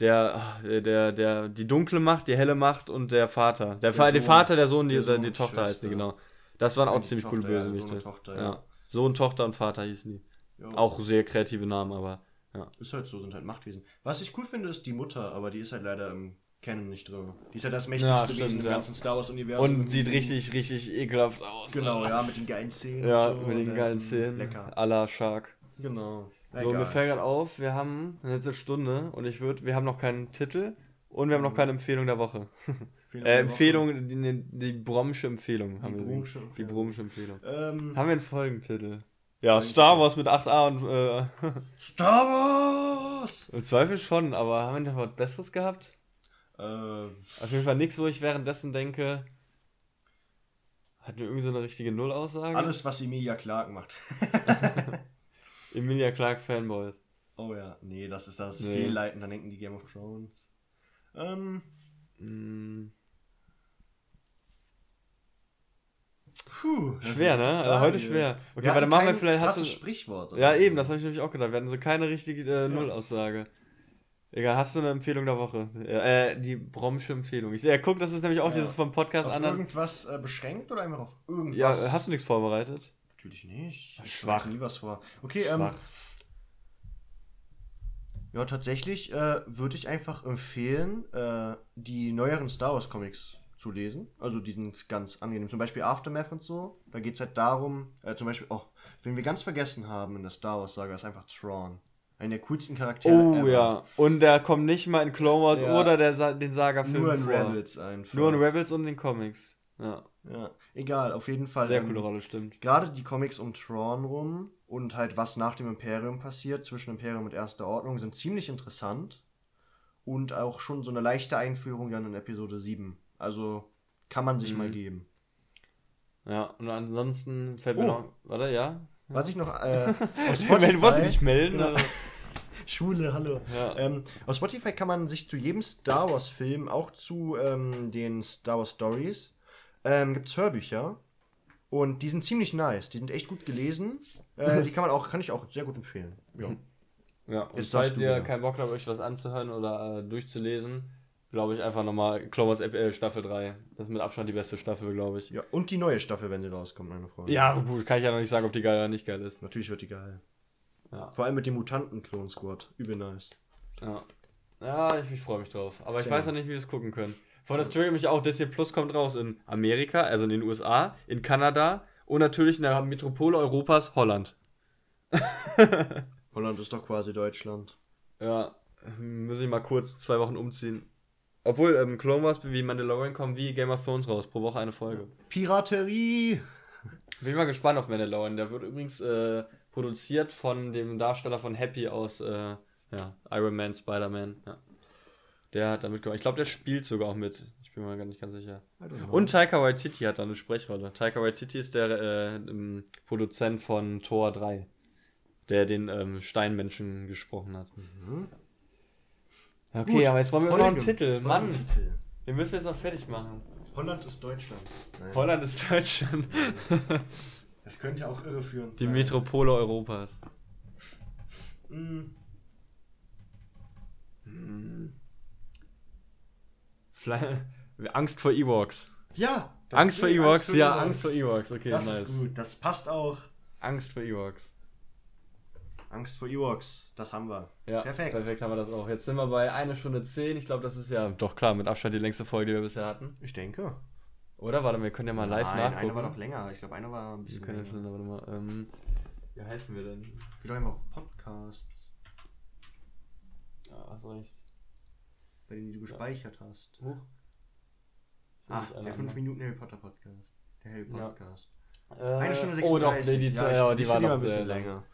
der, ah, der, der, der, die dunkle Macht, die helle Macht und der Vater. Der, Fa Sohn. der Vater, der Sohn, die, Der die, Sohn die und Tochter heißt die, genau. Das waren auch Die ziemlich coole Tochter, ja, Bösewichte. Tochter, ja. Sohn, Tochter und Vater hießen die. Ja. Auch sehr kreative Namen, aber ja. Ist halt so, sind halt Machtwesen. Was ich cool finde, ist die Mutter, aber die ist halt leider im Canon nicht drin. Die ist halt das mächtigste Ja, Wesen stimmt, im ja. ganzen Star Wars-Universum. Und sieht richtig, richtig ekelhaft aus. Genau, Alter. ja, mit den geilen Zähnen. Ja, so mit den geilen Szenen. Lecker. A la Shark. Genau. So, mir Egal. fällt gerade auf, wir haben eine letzte Stunde und ich würde, wir haben noch keinen Titel und wir haben noch keine Empfehlung der Woche. Äh. Empfehlung, die, die Bromsche Empfehlung haben wir. Bromsche Die Empfehlung. Bromsche Empfehlung. Ähm, Haben wir einen Folgentitel? Ja. Star Wars mit 8a und äh, Star Wars! im Zweifel schon, aber haben wir noch was Besseres gehabt? Äh, Auf jeden Fall nichts, wo ich währenddessen denke, hat mir irgendwie so eine richtige Null-Aussage? alles, was Emilia Clark macht. Emilia Clark Fanboys. Oh ja, nee, das ist das Nee. Fehlleiten, dann denken die Game of Thrones. Ähm, Hm, puh. schwer, ne? gute Also heute Frage. schwer. Okay, warte, hatten machen wir vielleicht. Hast du, Sprichwort. ja, eben, das habe ich nämlich auch gedacht. Wir hatten so keine richtige äh, Null-Aussage. Egal, hast du eine Empfehlung der Woche? Äh, die Bromsche Empfehlung. Ich, ja, guck, das ist nämlich auch Ja. dieses vom Podcast Auf anderen. irgendwas äh, beschränkt oder einfach auf irgendwas? Ja, hast du nichts vorbereitet? Natürlich nicht. Ich Schwach. bereite nie was vor. Okay, ähm, Schwach. ja, tatsächlich äh, würde ich einfach empfehlen, äh, die neueren Star Wars Comics zu lesen. Also die sind ganz angenehm. Zum Beispiel Aftermath und so. Da geht es halt darum, äh, zum Beispiel, oh, wenn wir ganz vergessen haben in der Star Wars Saga, ist einfach Thrawn. Einer der coolsten Charaktere Oh ever. ja. Und der kommt nicht mal in Clone Wars Ja. oder der Sa den Saga-Film Nur in vor. Rebels einfach. Nur in Rebels und den Comics. Ja, Ja, egal, auf jeden Fall. sehr ähm, coole Rolle, stimmt. Gerade die Comics um Thrawn rum und halt was nach dem Imperium passiert, zwischen Imperium und Erster Ordnung, sind ziemlich interessant. Und auch schon so eine leichte Einführung dann in Episode 7. Also kann man sich Mhm. mal geben. Ja, und ansonsten fällt mir Oh. noch. Warte, ja? Was ich noch äh, auf du wolltest dich Spotify... melden? Also, Schule, hallo. ja. Ähm, auf Spotify kann man sich zu jedem Star Wars Film, auch zu ähm, den Star Wars Stories, ähm, gibt es Hörbücher. Und die sind ziemlich nice. Die sind echt gut gelesen. Äh, die kann man auch, kann ich auch sehr gut empfehlen. Ja. ja. Und Jetzt falls ihr keinen Bock habt, euch was anzuhören oder äh, durchzulesen, glaube ich einfach nochmal Clone Wars äh, Staffel 3. Das ist mit Abstand die beste Staffel, glaube ich. ja. Und die neue Staffel, wenn sie rauskommt, meine Freunde. Ja, gut, kann ich ja noch nicht sagen, ob die geil oder nicht geil ist. Natürlich wird die geil. Ja. Vor allem mit dem Mutanten-Klon-Squad. Übel nice. Ja, ja ich, ich freue mich drauf. Aber ich Sehr. weiß noch nicht, wie wir das gucken können. Vor das triggert mich auch, Disney Plus kommt raus in Amerika, also in den USA, in Kanada und natürlich in der Metropole Europas, Holland. Holland ist doch quasi Deutschland. Ja, muss ich mal kurz zwei Wochen umziehen. Obwohl, ähm, Clone Wars wie Mandalorian kommen wie Game of Thrones raus, pro Woche eine Folge. Piraterie! Bin ich mal gespannt auf Mandalorian. Der wird übrigens äh, produziert von dem Darsteller von Happy aus äh, ja, Iron Man, Spider-Man. Ja. Der hat da mitgemacht. Ich glaube, der spielt sogar auch mit. Ich bin mir gar nicht ganz sicher. Und Taika Waititi hat da eine Sprechrolle. Taika Waititi ist der äh, ähm, Produzent von Thor 3, der den ähm, Steinmenschen gesprochen hat. Mhm. Okay, Gut, aber jetzt brauchen wir noch einen. Titel. Mann, den müssen wir jetzt noch fertig machen. Holland ist Deutschland. Nein. Holland ist Deutschland. Das könnte auch irreführend Die sein. Metropole Europas. Fly Angst vor Ewoks. Ja! das Angst vor Ewoks? Ja, Ewoks. Angst vor Ewoks. Okay, Das nice. ist gut, das passt auch. Angst vor Ewoks. Angst vor Ewoks, das haben wir. Ja, Perfekt. perfekt haben wir das auch. Jetzt sind wir bei 1 Stunde 10. Ich glaube, das ist ja doch klar mit Abstand die längste Folge, die wir bisher hatten. Ich denke. Oder? Warte, wir können ja mal live Nein, nachgucken. einer war noch länger. Ich glaube, einer war ein Wir bisschen können ja länger. schon, warte mal. Ähm, wie heißen wir denn? Wir doch immer auf Podcasts, Ja, hast recht. bei denen die du gespeichert hast. Huch. Ach, ich der alle 5 Minuten Harry Potter Podcast. Der Harry Ja. Podcast. Äh, Eine Stunde 36. Oh doch, nee, die, ja, ja, ich- die ich war noch ein bisschen lang. länger.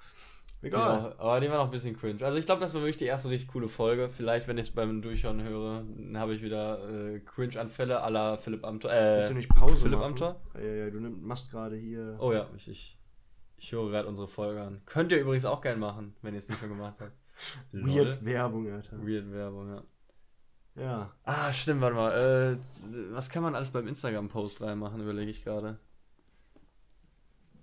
Egal. war, aber die war noch ein bisschen cringe. Also ich glaube, das war wirklich die erste richtig coole Folge. Vielleicht, wenn ich es beim Durchhören höre, dann habe ich wieder äh, Cringe-Anfälle à la Philipp Amthor. Willst Äh, du nicht Pause Philipp machen? Amthor? Ja, ja, du nimm, machst gerade hier. oh ja, ich, ich, ich höre gerade unsere Folge an. Könnt ihr übrigens auch gerne machen, wenn ihr es nicht schon gemacht habt. Weird Werbung, Alter. Weird Werbung, ja. Ja. Ah, stimmt, warte mal. Äh, was kann man alles beim Instagram-Post reinmachen, überlege ich gerade.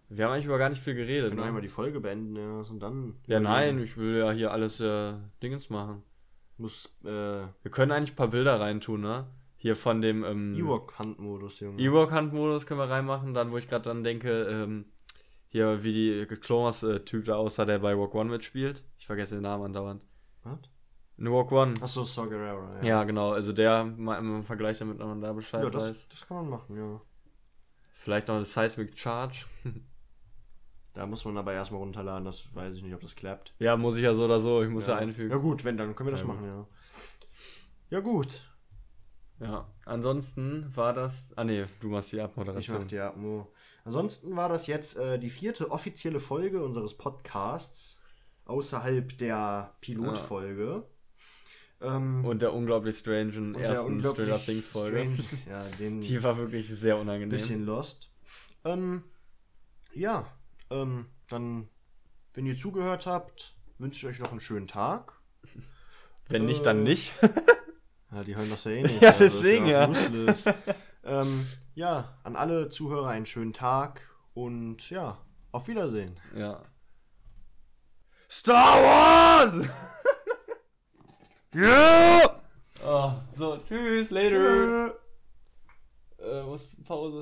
Wir haben eigentlich über gar nicht viel Wir geredet. können Ne? einmal die Folge beenden, ja, und dann. Ja, nein, ich will ja hier alles äh, Dingens machen. Muss, äh, Wir können eigentlich ein paar Bilder reintun, ne? hier von dem ähm, Ewok-Handmodus, Junge. Ewok-Handmodus können wir reinmachen. Dann, wo ich gerade dann denke, ähm, hier, wie die Clones-Typ da aussah, der bei Rock One mitspielt. Ich vergesse den Namen andauernd. Was? In Rock One. Achso, Saw Gerrera, Ja, genau. Also der mal im Vergleich damit, wenn man da Bescheid Ja, das, weiß. das kann man machen, ja. Vielleicht noch eine Seismic Charge. Da muss man aber erstmal runterladen, das weiß ich nicht, ob das klappt. ja, muss ich ja so oder so. Ich muss ja, ja. einfügen. Ja gut, wenn, dann können wir das Ja, machen, ja. Ja gut. Ja, ansonsten war das. Ah nee, du machst die Ich Abmoderation. mach die Atmo. Ansonsten war das jetzt äh, die vierte offizielle Folge unseres Podcasts, außerhalb der Pilotfolge. Ähm, Und der unglaublich strangen ersten unglaublich Stranger Things Folge. strange- Ja, den Die war wirklich sehr unangenehm. bisschen lost. Ähm, ja, ähm, dann, wenn ihr zugehört habt, wünsche ich euch noch einen schönen Tag. Wenn nicht, dann Äh, nicht. Ja, die hören das ja eh nicht. Ja, also deswegen, ja. useless. ähm, ja, an alle Zuhörer einen schönen Tag und ja, auf Wiedersehen. ja. Star Wars! Ja! Oh, so, tschüss, later. Äh, was Pause.